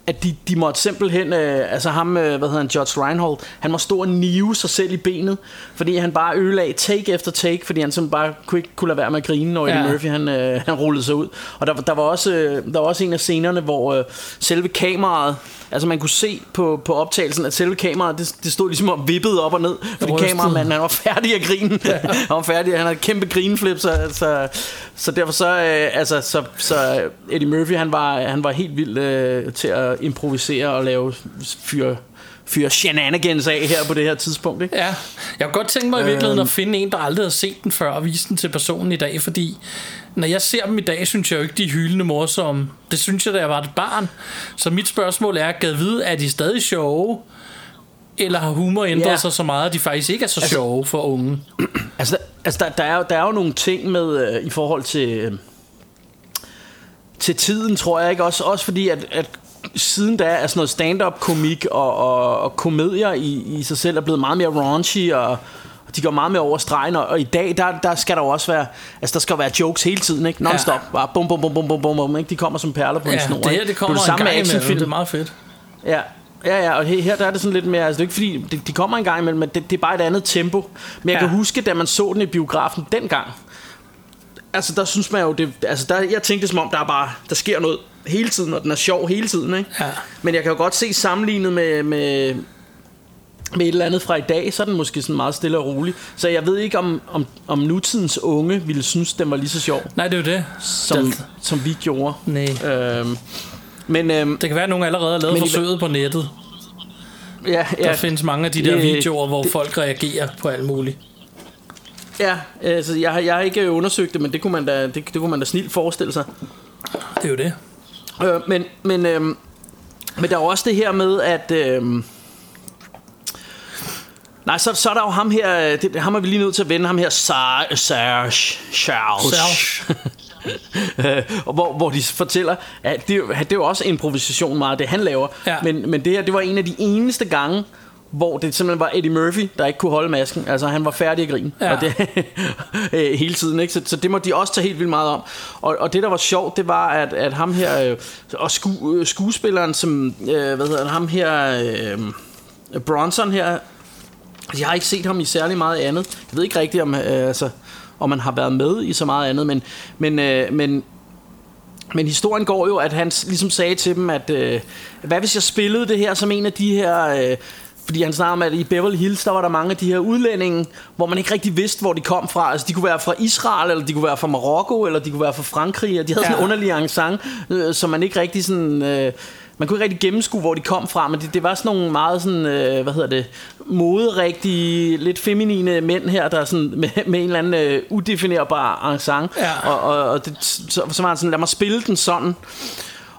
at de, de måtte simpelthen, øh, altså ham, øh, hvad hedder han, Judge Reinhold, han må stå og nive sig selv i benet, fordi han bare ødelagde take efter take, fordi han simpelthen bare kunne ikke kunne lade være med at grine, når Eddie Ja. Murphy han, øh, han rullede sig ud. Og der, der, var også, øh, der var også en af scenerne, hvor øh, selve kameraet, altså man kunne se på, på optagelsen, at selve kameraet, det, det stod ligesom og vippede op og ned, fordi kameramanden, han var færdig at grine. han var færdig, han havde kæmpe grineflip, så, så, så derfor så, øh, altså, så, så Eddie Murphy, han var, han var helt vild øh, til at improvisere og lave fyre fyre shenanigans af her på det her tidspunkt, ikke? Ja, jeg kunne godt tænke mig i virkeligheden Øhm. at finde en, der aldrig har set den før og vise den til personen i dag, fordi når jeg ser dem i dag, synes jeg jo ikke, de er hyldende morsomme. Det synes jeg, da jeg var et barn. Så mit spørgsmål er, gad vide, er de stadig sjove? Eller har humor ændret Ja. sig så meget, at de faktisk ikke er så Altså- sjove for unge? Altså, altså der, der, er, jo, der er jo nogle ting med øh, i forhold til øh, til tiden, tror jeg ikke også også fordi at, at siden da er sådan noget stand-up komik og, og, og komedier i, i sig selv er blevet meget mere raunchy og, og de går meget mere over stregen og, og i dag der, der skal der jo også være altså der skal være jokes hele tiden ikke non-stop Ja. bare bum bum bum bum bum bum, bum ikke? de kommer som perler på en Ja, snor det her det kommer det en samme gang med imellem. Det er meget fedt. Ja, ja, ja, og her, der er det sådan lidt mere, altså det er ikke fordi, det, de kommer en gang imellem, men det, det er bare et andet tempo. Men jeg Ja. kan huske, da man så den i biografen dengang, altså der synes man jo, det, altså der, jeg tænkte som om, der er bare, der sker noget hele tiden, og den er sjov hele tiden, ikke? Ja. Men jeg kan jo godt se sammenlignet med, med, med et eller andet fra i dag, så er den måske sådan meget stille og rolig. Så jeg ved ikke, om, om, om nutidens unge ville synes, den var lige så sjov, Nej, det er jo det. som, Det- som vi gjorde. Nej. Øhm, men øhm, Det kan være, at nogen allerede har lavet Men i- forsøget på nettet. ja, Der ja, findes mange af de der Øh, videoer, hvor det- folk reagerer på alt muligt. Ja, altså jeg har, jeg har ikke undersøgt det, men det kunne man da, det, det kunne man da snilt forestille sig. Det er jo det. Øh, men, men, øh, men der er også det her med, at... Øh, nej, så, så er der jo ham her, øh, det, ham er vi lige nødt til at vende, ham her Serge Charles. Serge. Og hvor, hvor de fortæller, at det, det er jo også improvisation meget, det han laver. Ja. Men, men det her, det var en af de eneste gange, hvor det simpelthen var Eddie Murphy, der ikke kunne holde masken. Altså, han var færdig at grine. Ja. Og det, øh, hele tiden, ikke? Så, så det må de også tage helt vildt meget om. Og, og det, der var sjovt, det var, at, at ham her, øh, og sku, øh, skuespilleren, som, øh, hvad hedder han, ham her, øh, Bronson her, jeg har ikke set ham i særlig meget andet. Jeg ved ikke rigtigt, om, øh, altså, om han har været med i så meget andet, men, men, øh, men, men historien går jo, at han ligesom sagde til dem, at øh, hvad hvis jeg spillede det her som en af de her... Øh, fordi han snakker om, at i Beverly Hills, der var der mange af de her udlændinge, hvor man ikke rigtig vidste, hvor de kom fra. Altså, de kunne være fra Israel, eller de kunne være fra Marokko, eller de kunne være fra Frankrig, og de havde sådan Ja. en underlig accent, øh, som man ikke rigtig sådan... Øh, man kunne ikke rigtig gennemskue, hvor de kom fra, men det, det var sådan nogle meget sådan, øh, hvad hedder det, moderigtige, lidt feminine mænd her, der er sådan med, med en eller anden øh, udefinerbar accent. Ja. Og, og, og det, så, så var han sådan, lad mig spille den sådan.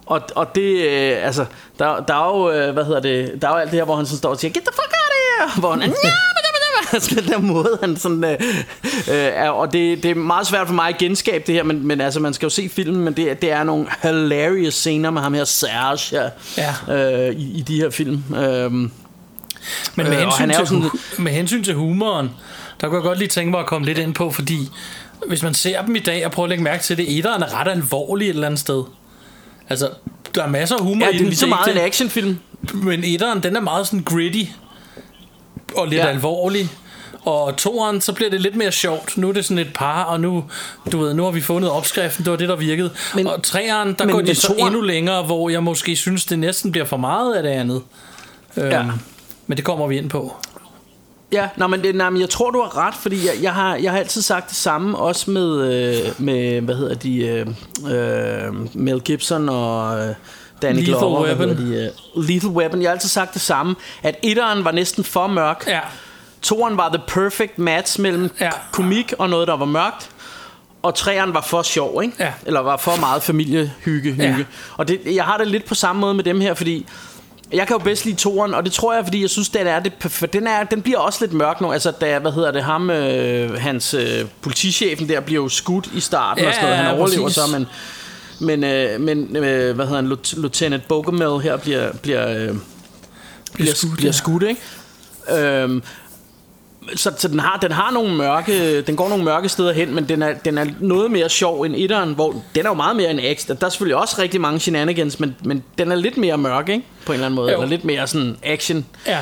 Og, og det, øh, altså, der, der er jo, øh, hvad hedder det, der er jo alt det her, hvor han sådan står og siger, get the fuck out of here, hvor han, altså den der måde, han sådan, øh, øh, er, og det, det er meget svært for mig at genskabe det her, men, men altså, man skal jo se filmen, men det, det er nogle hilarious scener med ham her, Serge, her, Ja. øh, i, i de her film. Øh, Men med, Øh, hensyn han er til, sådan- med hensyn til humoren, der kunne jeg godt lige tænke mig at komme lidt ind på, fordi hvis man ser dem i dag og prøver at lægge mærke til det, etteren er ret alvorlig et eller andet sted. Altså, der er masser af humor ja, i det er den, lige så meget en actionfilm. Men etteren, den er meget sådan gritty og lidt Ja. alvorlig. Og toeren, så bliver det lidt mere sjovt. Nu er det sådan et par, og nu, du ved, nu har vi fundet opskriften, det var det, der virkede. Men- og treeren, der men- går de så toeren- endnu længere, hvor jeg måske synes, det næsten bliver for meget af det andet. Øhm, Ja. Men det kommer vi ind på. Ja, nej, men, det, nej, men jeg tror, du har ret, fordi jeg, jeg, har, jeg har altid sagt det samme, også med, øh, med hvad hedder de, øh, øh, Mel Gibson og øh, Danny Lethal Glover. Weapon. De, uh, Lethal Weapon. Jeg har altid sagt det samme, at etteren var næsten for mørk. Ja. Toeren var the perfect match mellem Ja. komik og noget, der var mørkt. Og træeren var for sjov, ikke? Ja. Eller var for meget familiehygge. Hygge. Ja. Og det, jeg har det lidt på samme måde med dem her, fordi jeg kan jo bedst lide toeren, og det tror jeg, fordi jeg synes, den er det perf- den, er, den bliver også lidt mørk nu. Altså, da, hvad hedder det, ham, øh, hans øh, politichefen der bliver jo skudt i starten Ja, og sådan noget. Han overlever præcis. så, men, men, øh, men øh, hvad hedder han, Lieu- Lieutenant Bogomil her bliver, bliver, øh, bliver, skudt, bliver skudt, ikke? Øhm, så, så den har den har nogle mørke den går nogle mørke steder hen, men den er den er noget mere sjov end etteren, hvor den er jo meget mere en action. Der er selvfølgelig også rigtig mange shenanigans, men men den er lidt mere mørk, ikke? På en eller anden måde, Jo. eller lidt mere sådan action Ja.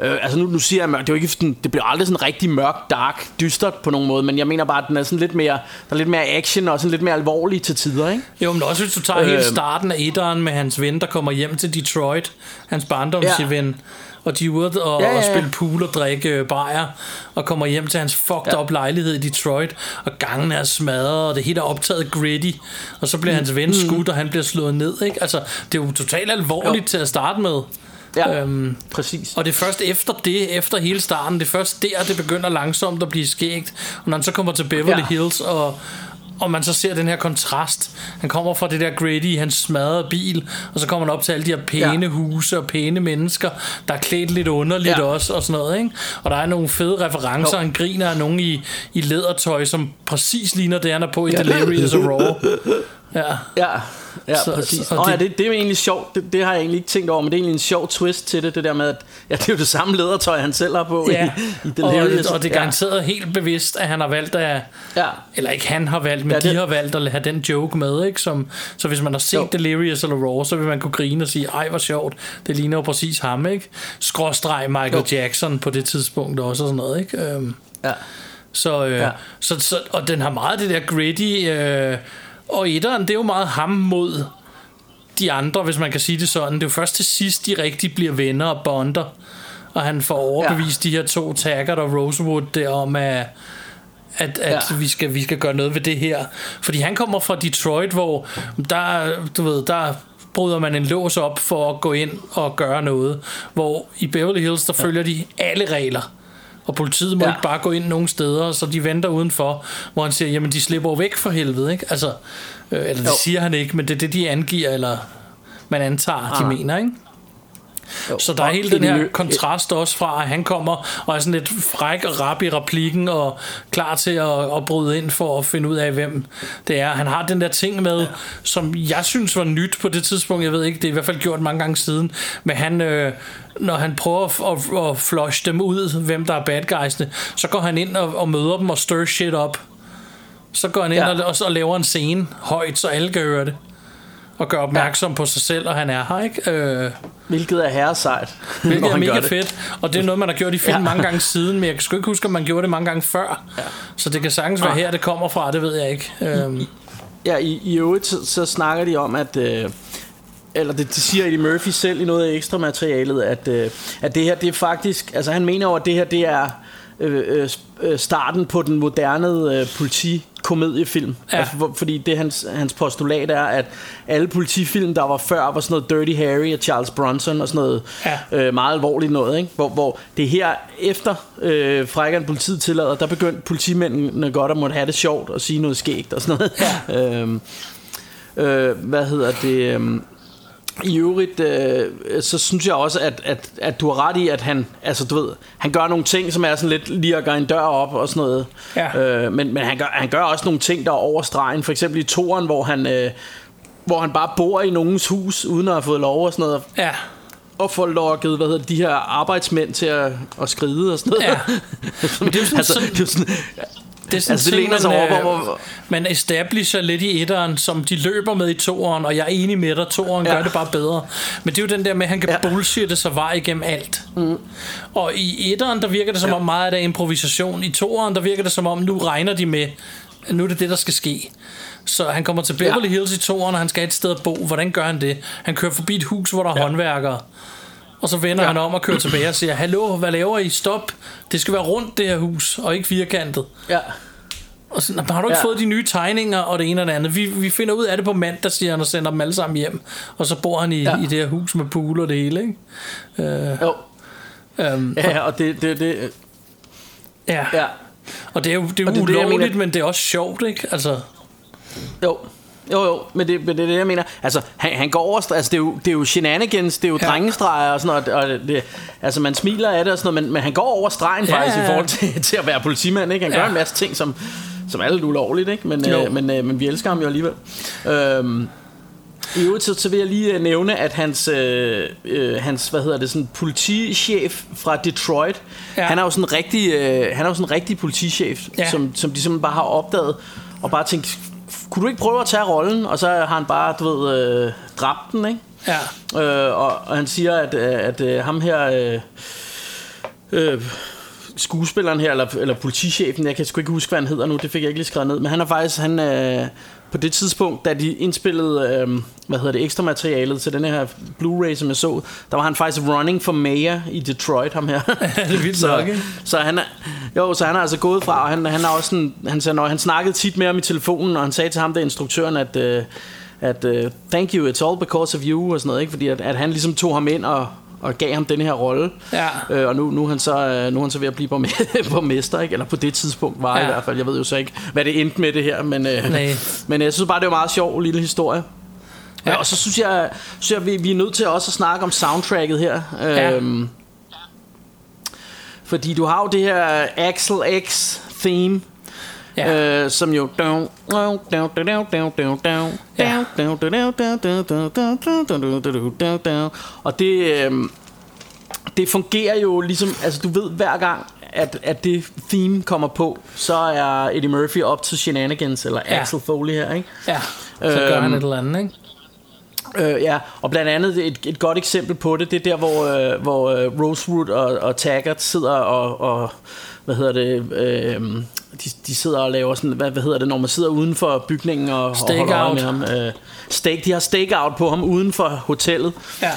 Øh, altså nu, nu siger jeg mørk, det er jo ikke sådan, det bliver aldrig sådan rigtig mørk, dark, dystert på nogen måde, men jeg mener bare, at den er sådan lidt mere, der er lidt mere action og sådan lidt mere alvorlig til tider, ikke? Jo, men også hvis du tager øh, hele starten af etteren med hans ven, der kommer hjem til Detroit, hans barndomsven, ja. Og de er ude og, Ja, ja, og spille pool og drikke øh, bajer, og kommer hjem til hans fucked Ja. up lejlighed i Detroit, og gangen er smadret, og det hele er optaget gritty, og så bliver hans ven Mm. skudt, og han bliver slået ned, ikke? Altså, det er jo totalt alvorligt Jo. til at starte med. Ja, Øhm, præcis. og det er først efter det, efter hele starten, det er først der, det begynder langsomt at blive skægt. Og når han så kommer til Beverly ja. Hills, og, og man så ser den her kontrast. Han kommer fra det der Grady i hans smadrede bil, og så kommer han op til alle de her pæne Ja. ja. huse og pæne mennesker, der er klædt lidt underligt Ja. ja. også, og sådan noget, ikke? Og der er nogle fede referencer, Jo. han griner af nogen i, i lædertøj, som præcis ligner det, han er på i Delirious og Raw. Ja. Ja, ja Så- præcis. så Og det- det, ja, det, det er egentlig sjovt. Det, det har jeg egentlig ikke tænkt over, men det er egentlig en sjov twist til det, det der med, at ja, det er jo det samme lædertøj, han selv har på Ja, i, i og, Delirious. og det er ja. garanteret helt bevidst, at han har valgt at... Ja. Eller ikke han har valgt, men Ja, ja, de det- har valgt at have den joke med, ikke? Som, så hvis man har set Jo. Delirious eller Raw, så vil man kunne grine og sige, ej hvor sjovt, det ligner jo præcis ham, ikke? Skråstreg Michael Jo. Jackson på det tidspunkt også og sådan noget, ikke? Øhm, Ja. så, øh, Ja. ja. så, så, og den har meget det der gritty, øh, og etteren, det er jo meget ham mod de andre, hvis man kan sige det sådan. Det er jo først til sidst, de rigtig bliver venner og bonder, og han får overbevist ja. de her to Taggart og Rosewood der om, at at, at Ja. vi, skal, vi skal gøre noget ved det her. Fordi han kommer fra Detroit, hvor der, du ved, der bryder man en lås op for at gå ind og gøre noget. Hvor i Beverly Hills, der ja. følger de alle regler. Og politiet må Ja. ikke bare gå ind nogen steder, så de venter udenfor, hvor han siger, jamen de slipper væk for helvede, ikke? Altså, øh, eller det Jo. siger han ikke, men det er det, de angiver, eller man antager, de Ah. mener, ikke? Jo. Så der er hele den her Mur- kontrast også fra, at han kommer og er sådan lidt fræk og rap i replikken og klar til at, at bryde ind for at finde ud af, hvem det er. Han har den der ting med, ja. som jeg synes var nyt på det tidspunkt. Jeg ved ikke, det er i hvert fald gjort mange gange siden. Men han, øh, når han prøver at, at, at flush dem ud, hvem der er bad guysene, så går han ind og, og møder dem og stir shit op. Så går han ind Ja. og, og, laver en scene højt, så alle kan høre det. Og gør opmærksom ja. på sig selv, og han er her, ikke? Øh, Hvilket er herresejt. Hvilket er mega det. fedt Og det er noget man har gjort i film Ja. ja. mange gange siden Men jeg kan ikke huske om man gjorde det mange gange før ja. Så det kan sagtens være Ah. her det kommer fra Det ved jeg ikke øhm, Ja, i, i øvrigt så, så snakker de om, at... Øh, eller det, det siger Eddie Murphy selv i noget af ekstra materialet, at, øh, at det her, det er faktisk... Altså han mener jo, at det her, det er øh, øh, øh, starten på den moderne øh, politikomediefilm. Ja. Altså, for, fordi det hans, hans postulat er, at alle politifilm, der var før, var sådan noget Dirty Harry og Charles Bronson og sådan noget Ja. øh, meget alvorligt noget. Ikke? Hvor, hvor det her, efter øh, frækkerne politiet tillader, der begyndte politimændene godt at måtte have det sjovt og sige noget skægt og sådan noget. Ja. øhm, øh, hvad hedder det... øhm, i øvrigt, øh, så synes jeg også, at, at, at du har ret i, at han, altså du ved, han gør nogle ting, som er sådan lidt lige at gøre en dør op og sådan noget. Ja. Øh, men men han, gør, han gør også nogle ting, der er over stregen. For eksempel i toren, hvor han, øh, hvor han bare bor i nogens hus, uden at have fået lov og sådan noget. Ja Og får lokket, hvad hedder de her arbejdsmænd til at, at skride og sådan noget. Ja. Men det er jo sådan- altså, sådan- det er jo sådan, Det er sådan Altså, det sig man, over, øh, hvor- man establisher lidt i etteren, som de løber med i toeren, og jeg er enig med dig, toeren Ja. gør det bare bedre. Men det er jo den der med, at han kan Ja. bullshitte sig vej igennem alt. Mm. Og i etteren, der virker det som Ja. om meget af det er improvisation. I toeren, der virker det som om, nu regner de med, nu er det det, der skal ske. Så han kommer til Beverly Ja. Hills i toeren, og han skal et sted at bo. Hvordan gør han det? Han kører forbi et hus, hvor der er Ja. håndværkere. Og så vender ja. han om og kører tilbage og siger, Hallo, hvad laver I? Stop. Det skal være rundt, det her hus, og ikke firkantet. Ja. Og så, har du ikke Ja. fået de nye tegninger og det ene og det andet? Vi, vi finder ud af det på mandag, siger han, og sender dem alle sammen hjem. Og så bor han i, Ja. i det her hus med pool og det hele, ikke? Øh, Jo. øhm, Ja, og det, det, det, ja. ja. Og det er jo det er Og det er det, ulovligt, mener. men det er også sjovt, ikke? Altså, Jo, jo, jo, men det, men det er det, jeg mener. Altså, han, han går over, altså det er jo, det er jo shenanigans, det er jo ja. Drengestreger og sådan noget, og det, altså man smiler af det og sådan noget, men, men han går over stregen Ja, faktisk ja, i ja. forhold til, til at være politimand, ikke? Han gør Ja. en masse ting, som, som er lidt ulovligt, ikke? Men, Jo. øh, men, øh, men vi elsker ham jo alligevel. Øhm, i øvrigt så, så vil jeg lige øh, nævne, at hans, øh, øh, hans hvad hedder det, sådan politichef fra Detroit, ja. Han er jo sådan en rigtig, øh, han er jo sådan en rigtig politichef. Ja. som, som de simpelthen bare har opdaget, og bare tænkt, kunne du ikke prøve at tage rollen? Og så har han bare, du ved, øh, dræbt den, ikke? ja. Øh, og, og han siger, at, øh, at øh, ham her... Øh, øh, skuespilleren her, eller, eller politichefen, jeg kan sgu ikke huske, hvad han hedder nu, det fik jeg ikke lige skrevet ned, men han er faktisk, han, øh, på det tidspunkt, da de indspillede, øh, hvad hedder det, ekstra materialet til den her Blu-ray, som jeg så, der var han faktisk running for mayor i Detroit, ham her. det er vildt så, nok, ikke? så han er, jo, så han er altså gået fra, og han, han er også sådan, han, sagde, når han snakkede tit med ham i telefonen, og han sagde til ham, der instruktøren, at, øh, at uh, thank you, it's all because of you, og sådan noget, ikke? fordi at, at han ligesom tog ham ind og, og gav ham den her rolle. Ja. Øh, og nu, nu, er han så, øh, nu er han så ved at blive borgme- borgmester, ikke? eller på det tidspunkt var ja. i hvert fald. Jeg ved jo så ikke, hvad det endte med det her, men, øh, Nej. men jeg synes bare, det var en meget sjov lille historie. Ja. Ja. Og så synes jeg, synes jeg vi, vi er nødt til også at snakke om soundtracket her. Ja. Øhm, fordi du har jo det her Axel X theme, Ja. øh, som jo... Og det, øh, det fungerer jo ligesom... Altså, du ved hver gang, at, at det theme kommer på, så er Eddie Murphy op til Shenanigans, eller Ja. Axel Foley her, ikke? Ja, så gør han Øhm, et eller andet, ikke? Øh, ja, og blandt andet et, et godt eksempel på det, det er der, hvor, øh, hvor øh, Rosewood og, og Taggart sidder og, og hvad hedder det, øh, de, de sidder og laver sådan, hvad, hvad hedder det, når man sidder uden for bygningen og, og holder med ham. Øh, stake, de har stakeout på ham uden for hotellet. Ja.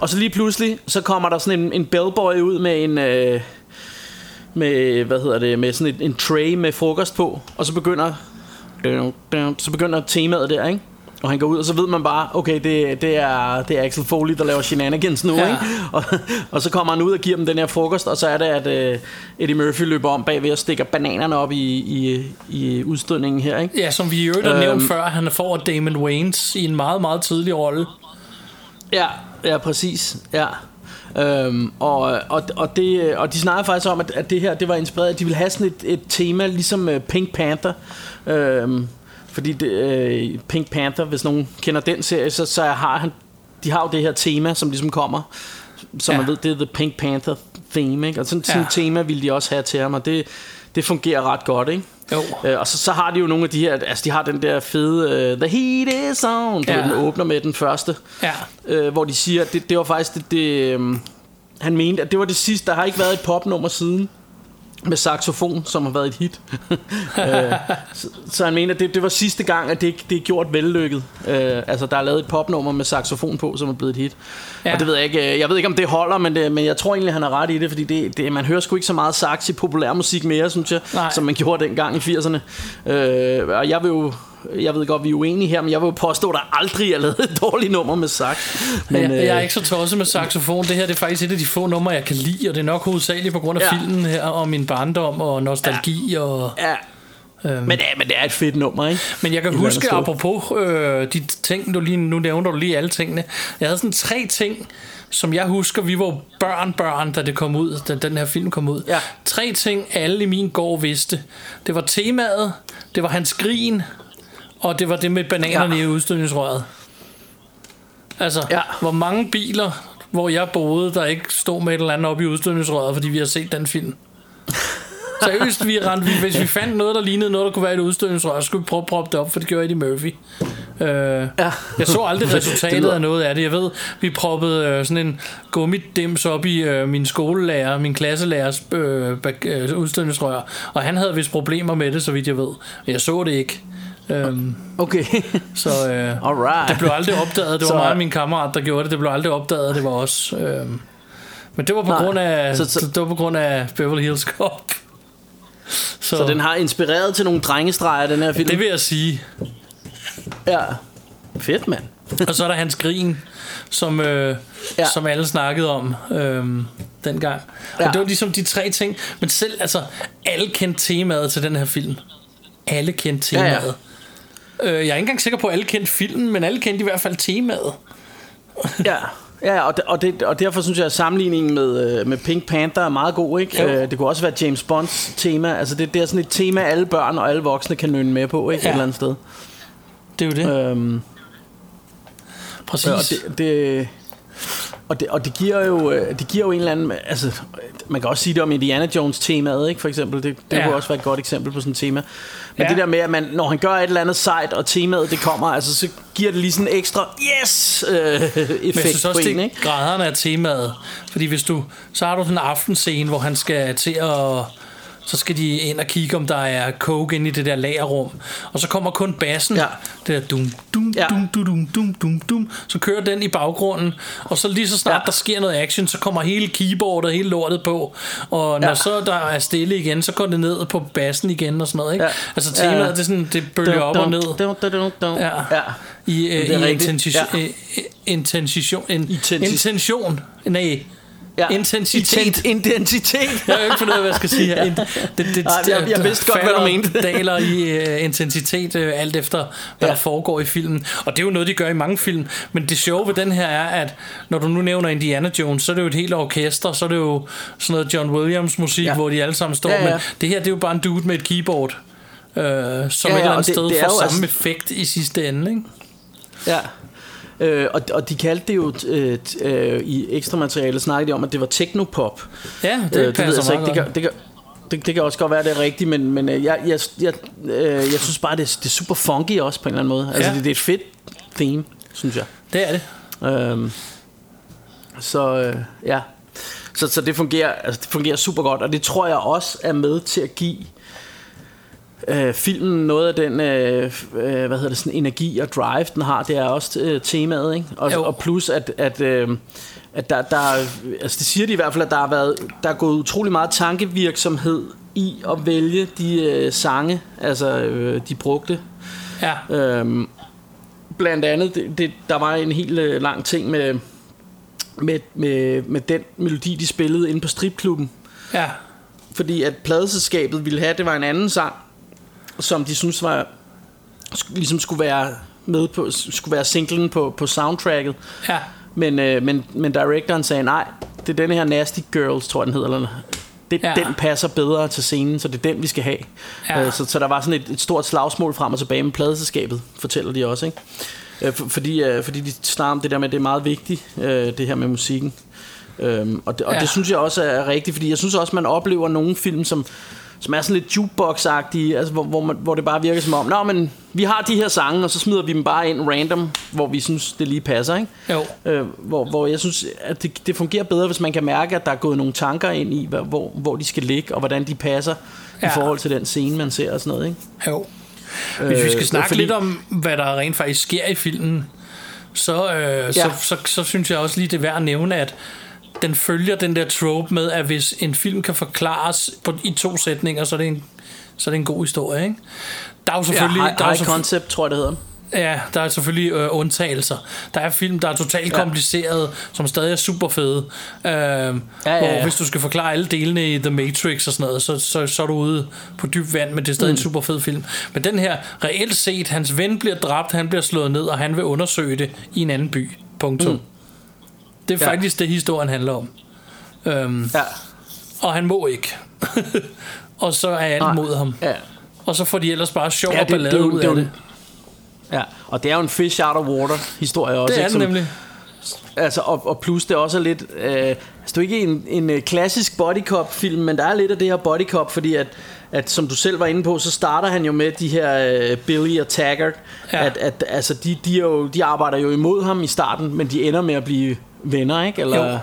Og så lige pludselig, så kommer der sådan en, en bellboy ud med en... Øh, med, hvad hedder det, med sådan en, en tray med frokost på, og så begynder så begynder temaet der, ikke? Og han går ud, og så ved man bare, okay, det, det, er, det er Axel Foley, der laver shenanigans nu, Ja. ikke? Og, og så kommer han ud og giver dem den her frokost, og så er det, at uh, Eddie Murphy løber om bagved og stikker bananerne op i, i, i udstødningen her, ikke? Ja, som vi i øvrigt har nævnt Øhm. før, han får Damon Wayans i en meget, meget tidlig rolle. Ja, ja, præcis. Ja. Øhm, og, og, og, det, og de snakker faktisk om, at, at det her det var inspireret, at de ville have sådan et, et tema, ligesom uh, Pink Panther. Øhm, fordi det, øh, Pink Panther, hvis nogen kender den serie, så, så har han, de har jo det her tema, som ligesom kommer, som Ja. man ved, det er The Pink Panther theme, ikke? Og sådan, sådan Ja. et tema ville de også have til ham, og det, det fungerer ret godt, ikke? Jo. Øh, og så, så har de jo nogle af de her, altså de har den der fede uh, The Heat is on, du Ja. den åbner med den første Ja. øh, hvor de siger, at det, det var faktisk det, det øhm, han mente, at det var det sidste, der har ikke været et popnummer siden med saxofon, som har været et hit. øh, så, så han mener, at det, det var sidste gang, at det, det er gjort vellykket. Øh, altså, der er lavet et popnummer med saxofon på, som er blevet et hit. Ja. Ja. Og det ved jeg ikke, øh, jeg ved ikke, om det holder, men, det, men jeg tror egentlig, han har ret i det, fordi det, det, man hører sgu ikke så meget sax i populærmusik mere, synes jeg, Nej. som man gjorde dengang i 80'erne. Øh, og jeg vil jo jeg ved godt, vi er uenige her, men jeg vil påstå, at der aldrig er lavet et dårligt nummer med sax. Men, jeg, jeg er øh, ikke så tosset med saxofon. Det her det er faktisk et af de få numre, jeg kan lide, og det er nok hovedsageligt på grund af Ja. filmen her, og min barndom og nostalgi. Ja. Og, Ja. Øhm. Men, er, men det er et fedt nummer, ikke? Men jeg kan andet huske, apropos øh, de ting, du lige, nu nævner du lige alle tingene. Jeg havde sådan tre ting, som jeg husker, vi var børn, børn, da det kom ud, da den her film kom ud. Ja. Tre ting, alle i min gård vidste. Det var temaet, det var hans grin, og det var det med bananerne ja. I udstødningsrøret. Altså, ja. Hvor mange biler, hvor jeg boede, der ikke stod med et eller andet op i udstødningsrøret, fordi vi har set den film. Seriøst, vi rendte, vi, hvis vi fandt noget, der lignede noget, der kunne være et udstødningsrør, så skulle vi prøve at proppe det op, for det gjorde Eddie Murphy. Øh, Ja. jeg så aldrig resultatet lyder- af noget af det. Jeg ved, vi proppede øh, sådan en gummidims op i øh, min skolelærer, min klasselærers øh, bag- øh, udstødningsrør, og han havde vist problemer med det, så vidt jeg ved. Men jeg så det ikke. Øhm, Okay. så øh, Alright. det blev aldrig opdaget. Det var Så- mig og min kammerat, der gjorde det. Det blev aldrig opdaget, det var os. Øhm, Men det var på Nej. grund af Så- så, det var på grund af Beverly Hills Cop. Så, Så den har inspireret til nogle drengestreger, den her film. det vil jeg sige. Ja. Fedt, mand. Og så er der Hans Grin, som, øh, Ja. som alle snakkede om øh, dengang. Og Ja. det var ligesom de tre ting. Men selv, altså, alle kendte temaet til den her film. Alle kendte Ja, ja. Øh, jeg er ikke engang sikker på, at alle kendte filmen, men alle kendte i hvert fald temaet. Ja, ja og, og, det, og derfor synes jeg, at sammenligningen med, øh, med Pink Panther er meget god. Ikke? Jo. Øh, Det kunne også være James Bonds tema. Altså det, det er sådan et tema, alle børn og alle voksne kan nynne med på ikke? Ja. et eller andet sted. Det er jo det. Øhm, Præcis. og det, det, og det, og det giver jo øh, det giver jo en eller anden altså man kan også sige det om Indiana Jones temaet ikke for eksempel det, det Ja. kunne også være et godt eksempel på sådan et tema men Ja. det der med at man når han gør et eller andet sejt og temaet det kommer altså så giver det lige sådan en ekstra yes øh, effekt Men jeg synes også, på en, ikke? er graderne af temaet. Fordi hvis du, så har du sådan en aftenscene, hvor han skal til at... Så skal de ind og kigge, om der er coke inde i det der lagerrum. Og så kommer kun bassen. Ja. Det der dum, dum, Ja. dum, dum, dum, dum, dum, dum. Så kører den i baggrunden. Og så lige så snart Ja. der sker noget action, så kommer hele keyboardet, hele lortet på. Og når Ja. så der er stille igen, så går det ned på bassen igen og sådan noget. Ikke? Ja. Altså temaet, Ja. det, er sådan, det bølger op og ned. Dun, dun, dun, dun. Ja. ja. I, øh, i intention, Ja. intention, in, Intensi- intention, nej, Ja. intensitet. Inten- Identitet. Jeg har jo ikke fundet ud af, hvad jeg skal sige her. In, det, det, Nej, jeg- jeg vidste godt, hvad du mente. daler i uh, intensitet, uh, alt efter, hvad Ja. der foregår i filmen. Og det er jo noget, de gør i mange film. Men det sjove ved den her er, at når du nu nævner Indiana Jones, så er det jo et helt orkester, så er det jo sådan noget John Williams musik, Ja. hvor de alle sammen står. Ja, ja. Men det her, det er jo bare en dude med et keyboard. Uh, som Ja, ja, et eller andet det- sted det får samme altså- effekt i sidste ende, ikke? Ja. Øh, og, og de kaldte det jo øh, øh, i ekstra materiale snakkede de om at det var technopop. Ja, det, Øh, det passer jeg så meget ikke. Det kan, det, kan, det, det kan også godt være, det er rigtigt, men, men øh, jeg, jeg, jeg, øh, jeg synes bare, det er, det er super funky også på en eller anden måde. Altså, Ja. det, det er et fedt theme, synes jeg. Det er det. Øhm, så øh, ja, så, så det fungerer, altså, det fungerer super godt, og det tror jeg også er med til at give øh, filmen noget af den øh, øh, hvad hedder det, sådan energi og drive den har. Det er også øh, temaet, ikke? Og, Jo. og plus at, at øh, at der, der, altså det siger de i hvert fald, at der har været, der er gået utrolig meget tankevirksomhed i at vælge de øh, sange, altså øh, de brugte. Ja. Øhm, blandt andet, det, det, der var en helt øh, lang ting med, med, med, med den melodi, de spillede inde på stripklubben. Ja. Fordi at pladeselskabet ville have, det var en anden sang, som de synes var, ligesom skulle være med på, skulle være singlen på, på soundtracket. Ja. Men, øh, men, men directoren sagde, nej, det er denne her Nasty Girls, tror jeg den hedder, eller det. Ja. den passer bedre til scenen, så det er den, vi skal have. Ja. Øh, så, så der var sådan et, et stort slagsmål frem og tilbage med pladeselskabet, fortæller de også, ikke? Øh, for, fordi, øh, fordi de snakker om det der med, at det er meget vigtigt, øh, det her med musikken. Øhm, og det, og Ja. det synes jeg også er rigtigt, fordi jeg synes også, man oplever nogle film, som, som er sådan lidt jukebox-agtige, altså hvor, hvor, man, hvor det bare virker som om, Nå, men vi har de her sange, og så smider vi dem bare ind random, hvor vi synes, det lige passer, ikke? Jo. Øh, hvor, hvor jeg synes, at det, det fungerer bedre, hvis man kan mærke, at der er gået nogle tanker ind i, hvor, hvor, de skal ligge, og hvordan de passer ja. i forhold til den scene, man ser og sådan noget, ikke? Jo. Hvis vi Øh, skal snakke fordi- lidt om, hvad der rent faktisk sker i filmen, så, øh, ja. så, så, så synes jeg også lige, det er værd at nævne, at den følger den der trope med, at hvis en film kan forklares på, i to sætninger, så er det en, så er det en god historie, ikke? Der er jo selvfølgelig... ja, high, der er jo high selvfø- concept, tror jeg, det hedder. Ja, der er selvfølgelig øh, undtagelser. Der er film, der er totalt Ja. komplicerede, som stadig er super fede. Øh, ja, ja, Hvor ja. hvis du skal forklare alle delene i The Matrix og sådan noget, så, så, så er du ude på dyb vand, men det er stadig mm. en super fed film. Men den her, reelt set, hans ven bliver dræbt, han bliver slået ned, og han vil undersøge det i en anden by. Punktum. Mm. Det er Ja. faktisk det, historien handler om. Øhm, Ja. og han må ikke. og så er alt Nej. mod ham. Ja. Og så får de ellers bare sjov Ja, ja, og det- det er ballade ud det af det. Ja, og det er jo en fish out of water historie også. Det er ikke, som- nemlig. Altså, og, og plus det også er lidt øh, altså, det er ikke en, en øh, klassisk body cop film Men der er lidt af det her body cop Fordi at, at som du selv var inde på Så starter han jo med de her øh, Billy og Taggart Ja. at, at, altså, de, de, er jo, de arbejder jo imod ham i starten Men de ender med at blive venner ikke? Eller, Jo.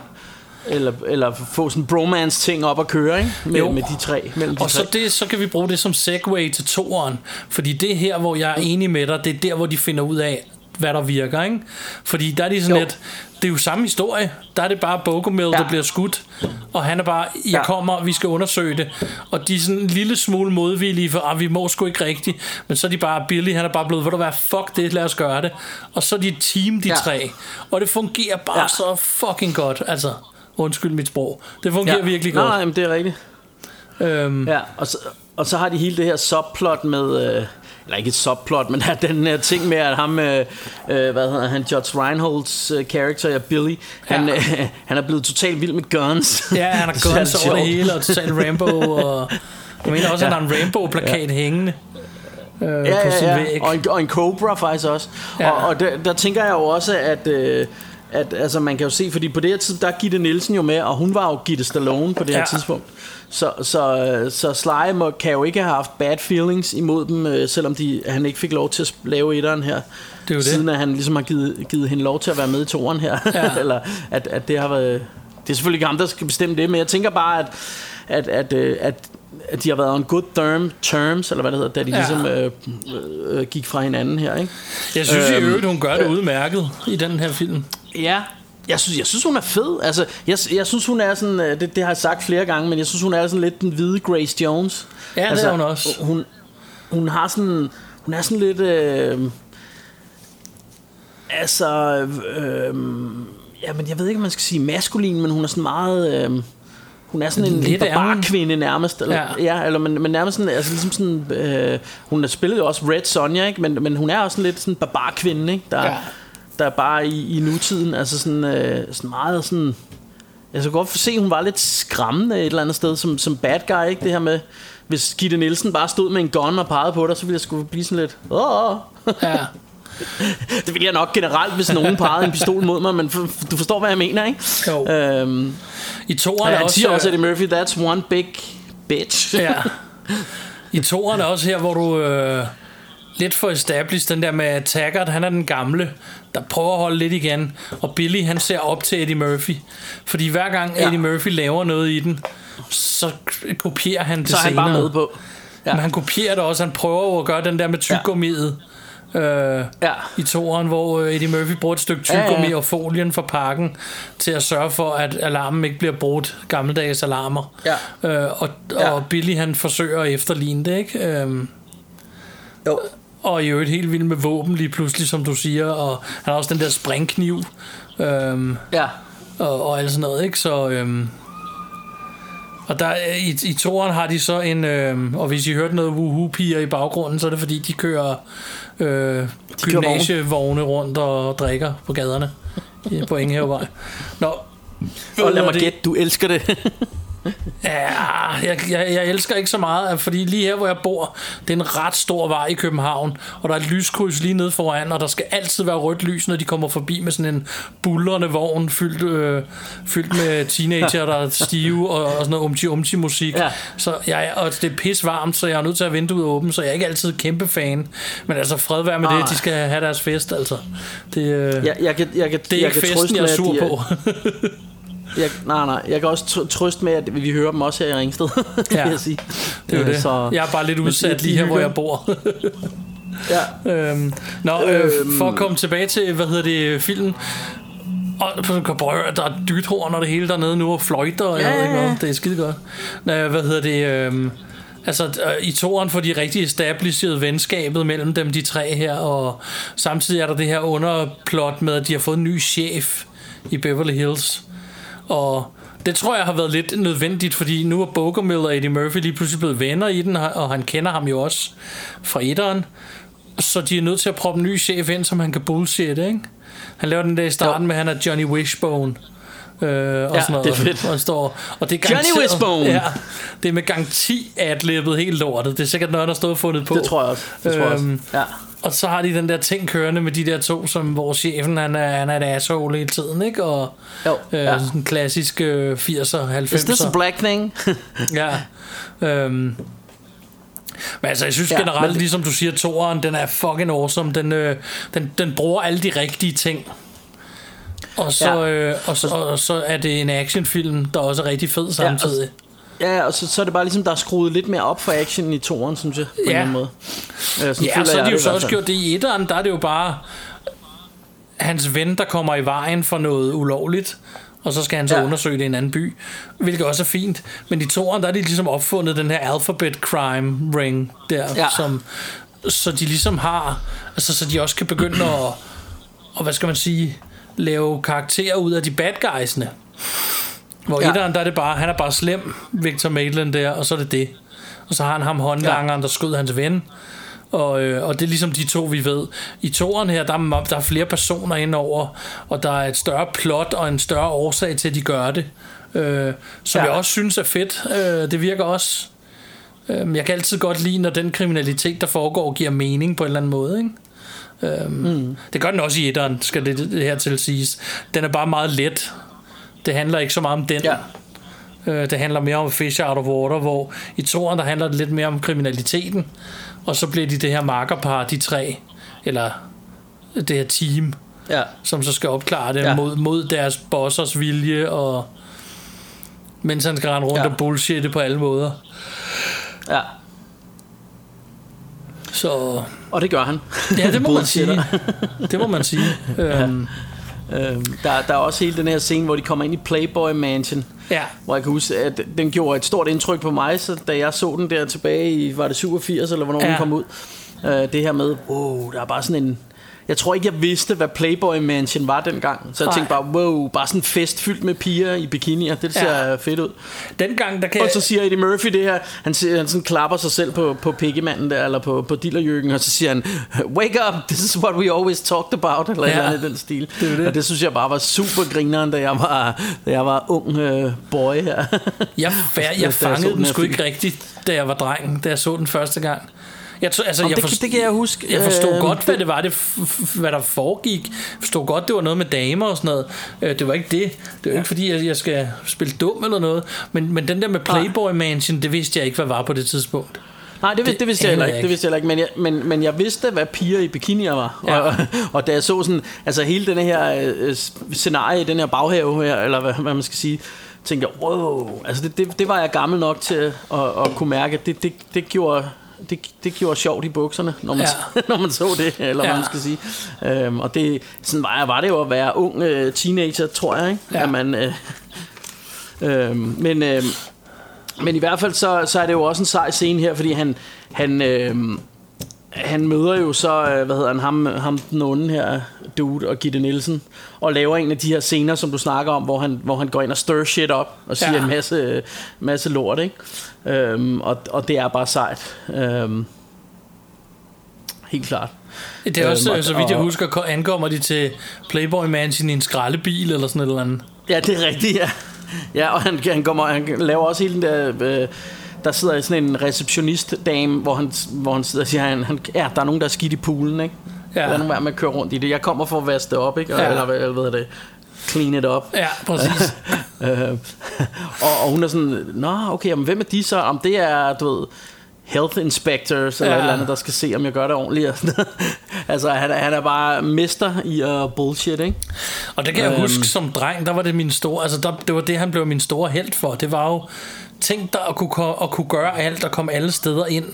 eller, eller få sådan en bromance ting op at køre ikke? Med, Jo. med de tre mellem de Og tre. så, det, så kan vi bruge det som segue til toeren. Fordi det er her, hvor jeg er enig med dig, det er der, hvor de finder ud af, hvad der virker, ikke? Fordi der er de sådan Jo. lidt, det er jo samme historie. Der er det bare Bogomil, ja. Der bliver skudt, og han er bare, jeg ja. Kommer, vi skal undersøge det. Og de er sådan en lille smule modvillige, for ah, vi må sgu ikke rigtigt. Men så er de bare, Billy, han er bare blevet, ved du hvad, fuck det, lad os gøre det. Og så er de et team, de ja. Tre. Og det fungerer bare ja. Så fucking godt, altså. Undskyld mit sprog. Det fungerer ja. virkelig Nej, godt. nej, men det er rigtigt. Øhm, Ja, og så, og så har de hele det her subplot med... Øh, eller ikke et subplot, men der er den her ting med, at ham, øh, øh, hvad hedder han, Judge Reinholds øh, character, ja, Billy, han, Ja. øh, han er blevet totalt vild med guns. Ja, han har guns er over det hele, og total Rambo, og jeg mener også, at Ja. han har en Rambo-plakat ja. hængende øh, ja, på sin ja, væg. ja. Og, en, og en Cobra faktisk også. Ja. Ja. Og, og der, der tænker jeg jo også, at... Øh, at altså man kan jo se, fordi på det her tidspunkt, der er Gitte Nielsen jo med, og hun var jo Gitte Stallone på det her Ja. tidspunkt. Så, så, så Sly må, kan jo ikke have haft bad feelings imod dem, øh, selvom de, han ikke fik lov til at lave etteren her. Det er jo det. Siden at han ligesom har givet, givet hende lov til at være med i toeren her. Ja. Eller at, at det har været... Det er selvfølgelig ikke ham, der skal bestemme det, men jeg tænker bare, at, at, at, øh, at, at de har været on good term, terms, eller hvad det hedder, da de Ja. ligesom øh, øh, gik fra hinanden her, ikke? Jeg synes i Øhm, øvrigt, hun gør det udmærket i den her film. Ja, jeg synes, jeg synes hun er fed. Altså, jeg, jeg synes, hun er sådan, øh, det, det har jeg sagt flere gange, men jeg synes, hun er sådan lidt den hvide Grace Jones. Ja, det altså, er hun også. Hun, hun har sådan, hun er sådan lidt, øh, altså, øh, ja, men jeg ved ikke, om man skal sige maskulin, men hun er sådan meget... Øh, hun er sådan en, Lidt hun. barbarkvinde nærmest. Eller, Ja. ja. eller men, men nærmest sådan, altså ligesom sådan, øh, hun har spillet jo også Red Sonja, ikke? Men, men hun er også sådan lidt sådan en barbarkvinde, ikke? Der, Ja. ja. der er bare i, i nutiden, altså sådan, øh, sådan meget sådan, jeg kan godt se, hun var lidt skræmmende et eller andet sted, som, som bad guy, ikke? Det her med, hvis Gitte Nielsen bare stod med en gun og pegede på dig, så ville jeg skulle blive sådan lidt, åh, Ja. det ville jeg nok generelt, hvis nogen pegede en pistol mod mig, men for, du forstår, hvad jeg mener, ikke? Jo. Øhm, I toeren og er også... siger også, Eddie Murphy, that's one big bitch. Ja. I toeren er også her, hvor du øh, lidt for established den der med Taggart, han er den gamle, der prøver at holde lidt igen, og Billy han ser op til Eddie Murphy. Fordi hver gang Ja. Eddie Murphy laver noget i den, så kopierer han det så er han senere. bare med på. Ja. Men han kopierer det også, han prøver at gøre den der med tyggegummiet. Øh, Ja. i toeren, hvor øh, Eddie Murphy bruger et stykke Ja, ja, tyggegummi ja. og folien fra pakken til at sørge for, at alarmen ikke bliver brudt, gammeldags alarmer. Ja. Øh, og, Ja. og Billy han forsøger at efterligne det, ikke? Øhm, Jo. og i øvrigt helt vild med våben lige pludselig, som du siger, og han har også den der springkniv, øhm, Ja. og, og alt sådan noget, ikke? Så, øhm, og der, i, i toren har de så en, øhm, og hvis I hørte noget woohoo-piger i baggrunden, så er det fordi, de kører øh, gymnasievogne rundt og drikker på gaderne på Ingehavevej. Nå, Og lad mig det? gætte, du elsker det. Ja, jeg, jeg, jeg elsker ikke så meget, fordi lige her, hvor jeg bor, det er en ret stor vej i København, og der er et lyskryds lige nede foran, og der skal altid være rødt lys, når de kommer forbi med sådan en bullrende vogn, fyldt, øh, fyldt med teenager, der er stive, og, og sådan noget umti-umti musik. Ja. Så jeg, og det er pis varmt, så jeg er nødt til at have vinduet åbent, så jeg er ikke altid kæmpe fan. Men altså, fred være med Nej. det, de skal have deres fest, altså. Det, øh, Jeg, jeg, kan, jeg, kan, det er jeg ikke kan festen, jeg er sur de på. Jeg, nej, nej. Jeg kan også tr- trøste med, at vi hører dem også her i Ringsted, Ja. vil jeg sige. Det er jo Øh, det. Så, Jeg er bare lidt udsat lige her, hvor jeg bor. ja. Øhm, nå, øh, Øhm. for at komme tilbage til, hvad hedder det, filmen. Og prøv at høre, der er dyrthorn og det hele dernede nu, og fløjter, og jeg Ja, ved ikke hvad. Det er skide godt. Øh, hvad hedder det, øh, altså øh, i toren får de rigtig established venskabet mellem dem, de tre her, og samtidig er der det her underplot med, at de har fået en ny chef i Beverly Hills. Og det tror jeg har været lidt nødvendigt, fordi nu er Bogomil og Eddie Murphy lige pludselig blevet venner i den, og han kender ham jo også fra etteren. Så de er nødt til at proppe en ny chef ind, som han kan bullshit, ikke? Han laver den der i starten Jo. med, at han er Johnny Wishbone. Øh, og Ja, sådan noget. det er fedt. Og, står, og det er Johnny Wishbone! Ja, det er med garanti adlibbet helt lortet. Det er sikkert noget, der stået fundet på. Det tror jeg også. Det tror jeg også. Øhm, Ja. Og så har de den der ting kørende med de der to, som hvor chefen han er, han er et asshole hele tiden, ikke? Og Jo, øh, ja. sådan en klassisk øh, 80'er, 90'er. Is this a black thing? Ja. Øhm. Men altså, jeg synes ja, Ja, generelt, men- ligesom du siger, toeren, den er fucking awesome. Den, øh, den, den bruger alle de rigtige ting. Og så, Ja. øh, og, så, og så er det en actionfilm, der også er rigtig fed samtidig. Ja, og så, så er det bare ligesom, der er skruet lidt mere op for action i toren, synes jeg, på en Ja. eller anden måde. Øh, sådan Ja, så har de jo så også gjort det i etteren, der er det jo bare hans ven, der kommer i vejen for noget ulovligt, og så skal han så ja. undersøge det i en anden by, hvilket også er fint. Men i toeren, der er de ligesom opfundet den her alphabet crime ring der, Ja. som, så de ligesom har, altså så de også kan begynde at, og hvad skal man sige, lave karakterer ud af de bad guysene. Hvor Ja. ja. etteren, der er det bare, han er bare slem, Victor Maitland der, og så er det det. Og så har han ham håndlangeren, der skød hans ven. Og, øh, og det er ligesom de to, vi ved. I toeren her, der er, der er flere personer indover, og der er et større plot og en større årsag til, at de gør det. Øh, som Ja. ja. jeg også synes er fedt. Øh, det virker også... Øh, jeg kan altid godt lide, når den kriminalitet, der foregår, giver mening på en eller anden måde. Ikke? Øhm, mm. Det gør den også i etteren, skal det, det her til siges. Den er bare meget let. Det handler ikke så meget om den. Ja. Øh, det handler mere om Fish Out of Water, hvor i toeren, der handler det lidt mere om kriminaliteten. Og så bliver de det her markerpar, de tre, eller det her team, Ja. som så skal opklare det Ja. mod, mod deres bossers vilje, og mens han skal rende rundt Ja. og bullshitte på alle måder. Ja. Så Og det gør han. ja, det må man sige. Det må man sige. Øhm, Øhm, der, der er også hele den her scene, hvor de kommer ind i Playboy Mansion. Ja. Hvor jeg kan huske, at den gjorde et stort indtryk på mig, så da jeg så den der tilbage i, var det 87 eller hvornår ja. Den kom ud. Øh, det her med, wow, der er bare sådan en... Jeg tror ikke, jeg vidste, hvad Playboy Mansion var dengang. Så jeg Nej. tænkte bare, wow, bare sådan en fest fyldt med piger i bikinier. Det ser Ja. fedt ud. dengang, der kan Og så siger Eddie Murphy det her, han, siger, han sådan klapper sig selv på, på pikkemanden der, eller på, på dillerjøkken, og så siger han, wake up, this is what we always talked about, eller ja. Eller andet den stil. Det det. Og det synes jeg bare var super grineren, da jeg var, da jeg var ung øh, boy her. Jeg, Da jeg, fangede den den sgu ikke rigtigt, da jeg var dreng, da jeg så den første gang. Jeg, tror, altså, Om jeg det- forst- det kan jeg huske. Jeg forstod Øh, godt, hvad det- var, det, hvad der foregik. Jeg forstod godt, det var noget med damer og sådan noget. Øh, Det var ikke det. Det var ikke fordi, at jeg skal spille dum eller noget. Men, men den der med Playboy Mansion, det vidste jeg ikke, hvad var på det tidspunkt. Nej, det, det, det vidste jeg heller anede ikke. Det vidste jeg ikke. Men jeg, men, men jeg vidste, hvad piger i bikinier var. Ja. Og, og da jeg så sådan, altså hele den her øh, scenarie den her baghave her, eller hvad, hvad man skal sige, tænkte jeg, wow, altså det, det, det var jeg gammel nok til at, at kunne mærke. Det, det, det gjorde det, det gjorde sjovt i bukserne, når man, ja. når man så det, eller ja. Hvad man skal sige. Øhm, og det, sådan var, var det jo at være ung øh, teenager, tror jeg, ikke? Ja. At man, øh, øh, men, øh, men i hvert fald så, så er det jo også en sej scene her, fordi han, han, øh, han møder jo så, øh, hvad hedder han, ham, ham den onde her, dude og Gitte Nielsen, og laver en af de her scener, som du snakker om, hvor han, hvor han går ind og stir shit op, og siger Ja. en masse, masse lort, ikke? Øhm, og, og det er bare sejt. Øhm, helt klart. Det er også, Øhm, øh, så vidt jeg og- husker, ko- ankommer de til Playboy Mansion i en skraldebil eller sådan et eller andet. Ja, det er rigtigt, ja. Ja, og han, han, kommer, han laver også hele den der... Øh, der sidder sådan en receptionist-dame, hvor han, hvor han sidder og siger, han, han, ja, der er nogen, der er skidt i poolen, ikke? Ja. Lad nu være med at køre rundt i det. Jeg kommer for at vaske det op, ikke? Og, Ja. Eller, hvad- hvad er det? Clean it up. Ja, præcis. øh, og, og hun er sådan, Nå, okay, men hvem er de så? Om det er, du ved, health inspectors, eller Ja. et eller andet, der skal se, om jeg gør det ordentligt. altså, han, han er bare mester i uh, bullshit, ikke? Og det kan jeg Øhm. huske som dreng, der var det min store, altså der, det var det, han blev min store held for. Det var jo, tænk dig at kunne, at kunne gøre alt og komme alle steder ind,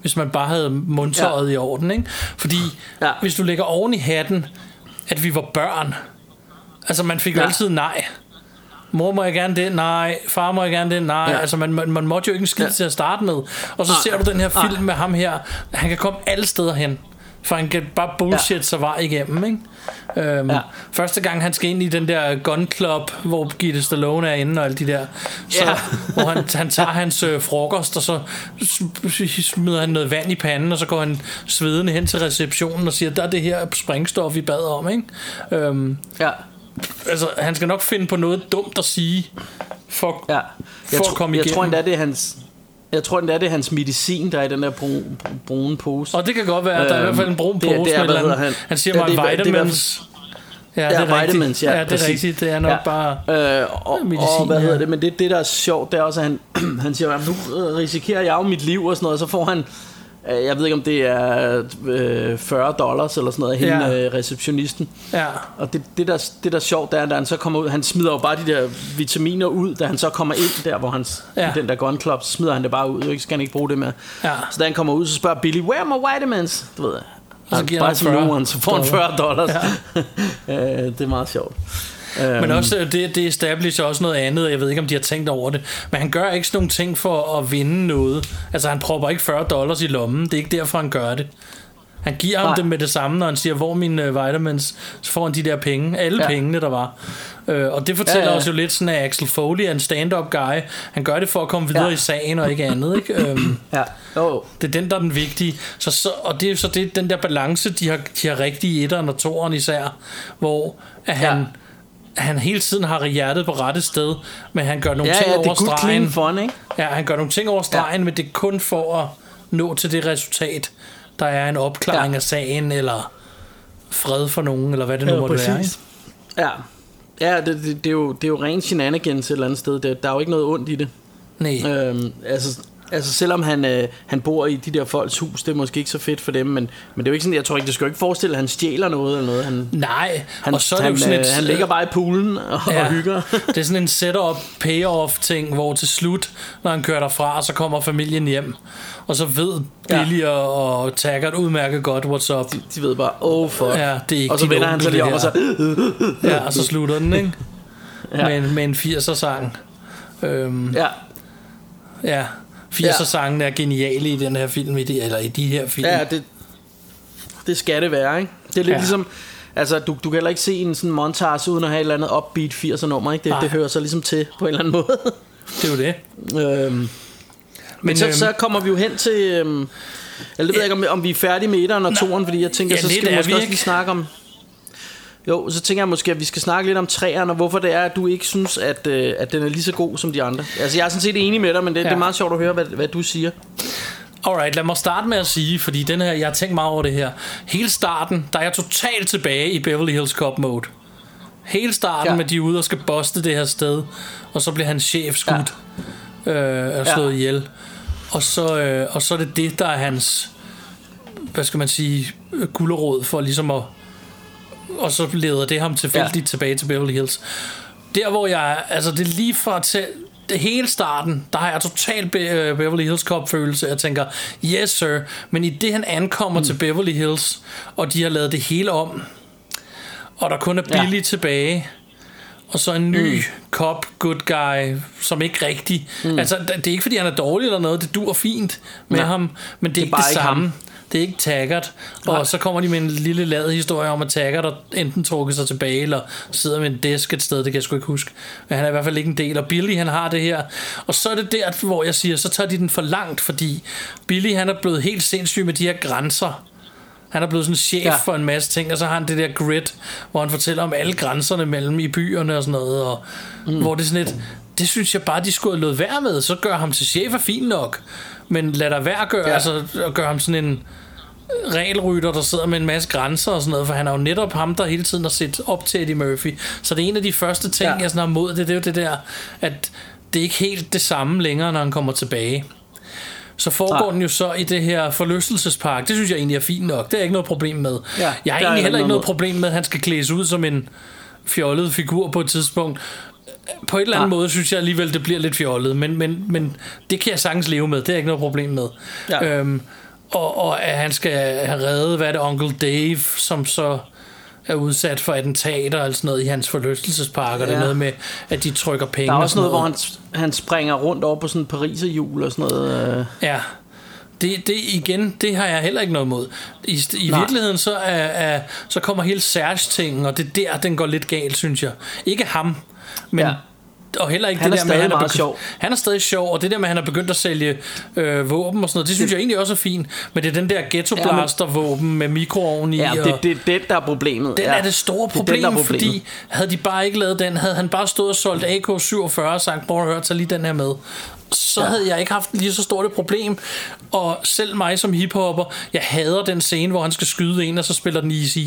hvis man bare havde mundtøjet ja. i orden, ikke? Fordi Ja. hvis du lægger oven i hatten, at vi var børn, altså man fik jo Ja. altid nej. Mor må jeg gerne det? Nej. Far må jeg gerne det? Nej. Ja. Altså man, man, man måtte jo ikke en skid Ja. til at starte med. Og så Nej. ser du den her film Nej. med ham her. Han kan komme alle steder hen. For han kan bare bullshit ja. sig vej igennem, ikke? Øhm, Ja. Første gang han skal ind i den der gun club, hvor Gitte Stallone er inde og alle de der, så, Ja. hvor han, han tager hans øh, frokost, og så smider han noget vand i panden, og så går han svedende hen til receptionen og siger, der er det her springstof, vi bad om, ikke? Øhm, Ja. altså, han skal nok finde på noget dumt at sige, for, Ja. for Jeg, at tro, komme jeg igennem. tror endda, det er hans... Jeg tror endda, det er hans medicin, der er i den der brune, brune pose. Og det kan godt være, der er i hvert fald en brun Øhm, pose det- det er, eller Han, han? han siger Ja, mig det er- det er vitamins. Ja, det Ja, er rigtigt. vitamins, ja, ja, det er præcis. rigtigt. Det er nok Ja. bare... Øh, og, Medicin, og hvad ja. hedder det, men det, det der er sjovt, det er også, at han, han siger, "Jamen, nu øh, risikerer jeg jo mit liv og sådan noget, og så får han, jeg ved ikke om det er øh, 40 dollars eller sådan noget, af hende Ja. øh, receptionisten. Ja. Og det, det, der, det der er sjovt, det er, at da han så kommer ud, han smider jo bare de der vitaminer ud, da han så kommer ind der, hvor han, ja. Den der gun club, så smider han det bare ud, ikke? så skal han ikke bruge det mere. Ja. Så da han kommer ud, så spørger Billy, where are my vitamins? Du ved, Og så giver Bare han som 40 no one, så får han 40 dollars. Ja. øh, det er meget sjovt. Men Øhm, også, øh, det, det establisher også noget andet, jeg ved ikke, om de har tænkt over det. Men han gør ikke sådan nogle ting for at vinde noget. Altså, han propper ikke 40 dollars i lommen. Det er ikke derfor, han gør det. Han giver ham Nej. det med det samme, når han siger, hvor mine øh, vitamins, så får han de der penge, alle Ja. pengene, der var. Øh, og det fortæller Ja, ja, os jo lidt sådan, at Axel Foley er en stand-up guy. Han gør det for at komme videre ja. i sagen, og ikke andet. Ikke? Øhm, ja. Oh. det er den, der er den vigtige. Så, så, og det er så det, den der balance, de har, de har rigtig i etteren og toeren især, hvor at han, ja. Han hele tiden har hjertet på rette sted, men han gør nogle Ja, ting ja, er over stregen. fun, ikke? Ja, han gør nogle ting over stregen, ja. men det er kun for at nå til det resultat, der er en opklaring ja. af sagen, eller fred for nogen, eller hvad det nu Ja, måtte være. præcis. Ikke? Ja, ja det, det, det, er jo, det er jo ren shenanigans et eller andet sted. Det, der er jo ikke noget ondt i det. Nej. Øhm, altså, altså selvom han, øh, han bor i de der folks hus, det er måske ikke så fedt for dem, men, men det er jo ikke sådan, jeg tror ikke, det skal jo ikke forestille, at han stjæler noget eller noget. Han, Nej, han, og så er det han, jo sådan øh, et... han ligger bare i poolen og, ja. og hygger. det er sådan en setup payoff ting, hvor til slut, når han kører derfra, så kommer familien hjem. Og så ved Billy ja. og, og Taggart udmærket godt, what's up. De, de ved bare, oh fuck. Ja, det er ikke og så vender han sig lige om og så... Ja, og så slutter den, ikke? Ja. Med, en, med en 80'er sang. Øhm, Ja. ja. 80'er sangen er geniale i den her film, i de, eller i de her film. Ja, det, det skal det være, ikke? Det er lidt Ja. ligesom... Altså, du, du kan heller ikke se en sådan montage uden at have et eller andet upbeat 80'er nummer, ikke? Det, Nej. det hører så ligesom til på en eller anden måde. Det er jo det. øhm, men Men, så, øhm, så kommer vi jo hen til... Øhm, eller det ved jeg ikke, om, om vi er færdige med etteren og toeren, fordi jeg tænker, Ja, så skal vi måske vi også lige snakke om... Jo, så tænker jeg måske, at vi skal snakke lidt om træerne, og hvorfor det er, at du ikke synes, at, øh, at den er lige så god som de andre. Altså, jeg er sådan set enig med dig, men det, ja. det Ja. er meget sjovt at høre, hvad, hvad du siger. Alright, lad mig starte med at sige, fordi den her, jeg har tænkt meget over det her. Hele starten, der er jeg totalt tilbage i Beverly Hills Cop mode. Hele starten Ja. ja. med de er ude og skal boste det her sted, og så bliver hans chef skudt ja. øh, og Ja. slået ihjel. Og så, øh, og så er det det, der er hans, hvad skal man sige, øh, gulderod for ligesom at, og så leder det ham tilfældigt ja. tilbage til Beverly Hills. Der hvor jeg, altså det er lige fra til det hele starten, der har jeg totalt Be- øh, Beverly Hills Cop følelse. Jeg tænker, yes sir, men i det han ankommer mm. til Beverly Hills, og de har lavet det hele om, og der kun er. Billy ja. tilbage, og så en ny Mm. cop good guy, som ikke rigtig... Mm. Altså, det det er ikke fordi han er dårlig eller noget, det dur fint med Nej. ham, men det er, Det er ikke bare det ikke samme. ham. Det er ikke Taggart. Og Nej. så kommer de med en lille ladet historie om, at Taggart har enten trukket sig tilbage, eller sidder med en desk et sted, det kan jeg sgu ikke huske. Men han er i hvert fald ikke en del. Og Billy, han har det her. Og så er det der, hvor jeg siger, så tager de den for langt, fordi Billy, han er blevet helt sindssyg med de her grænser. Han er blevet sådan chef Ja. for en masse ting, og så har han det der grid, hvor han fortæller om alle grænserne mellem i byerne og sådan noget, og mm. hvor det er sådan et, det synes jeg bare, de skulle have lød være med, så gør ham til chef er fint nok, men lad der være gøre, Ja. altså at gøre ham sådan en regelrytter, der sidder med en masse grænser og sådan noget, for han er jo netop ham, der hele tiden har set op til Eddie Murphy. Så det er en af de første ting, Ja. jeg sådan har mod det, det er jo det der, at det er ikke helt det samme længere, når han kommer tilbage. Så foregår Nej. den jo så i det her forlystelsespark. Det synes jeg egentlig er fint nok. Det er jeg ikke noget problem med. Ja, jeg har egentlig heller ikke noget noget problem med, at han skal klædes ud som en fjollet figur på et tidspunkt. På et eller andet Nej. måde synes jeg alligevel, det bliver lidt fjollet. Men, men, men det kan jeg sagtens leve med. Det er ikke noget problem med. Ja. Øhm, og, og at han skal have reddet, hvad er det, Onkel Dave, som så er udsat for attentater og sådan noget i hans forlystelsespark, og det er Ja. noget med, at de trykker penge Der er og også sådan noget, hvor han, han springer rundt over på sådan en pariserhjul og sådan noget. Øh. Ja. Det, det igen, det har jeg heller ikke noget imod. I, i Nej. virkeligheden så, er, er, så kommer hele Serge-tingen, og det er der, den går lidt galt, synes jeg. Ikke ham, men... Ja. Og heller ikke Han det er der med, stadig han er meget begyndt, sjov. Han er stadig sjov, og det der med, at han er begyndt at sælge øh, våben og sådan noget, det synes jeg egentlig også er fint. Men det er den der ghetto blaster våben med mikroovn i. Ja, det, det er det, der er problemet. den ja. er det store Det er den, problem, der er problemet. fordi havde de bare ikke lavet den, havde han bare stået og solgt AK-47 og sagt, prøv at høre, tag lige den her med. Så ja. havde jeg ikke haft lige så stort et problem. Og selv mig som hiphopper, jeg hader den scene, hvor han skal skyde en, og så spiller den Easy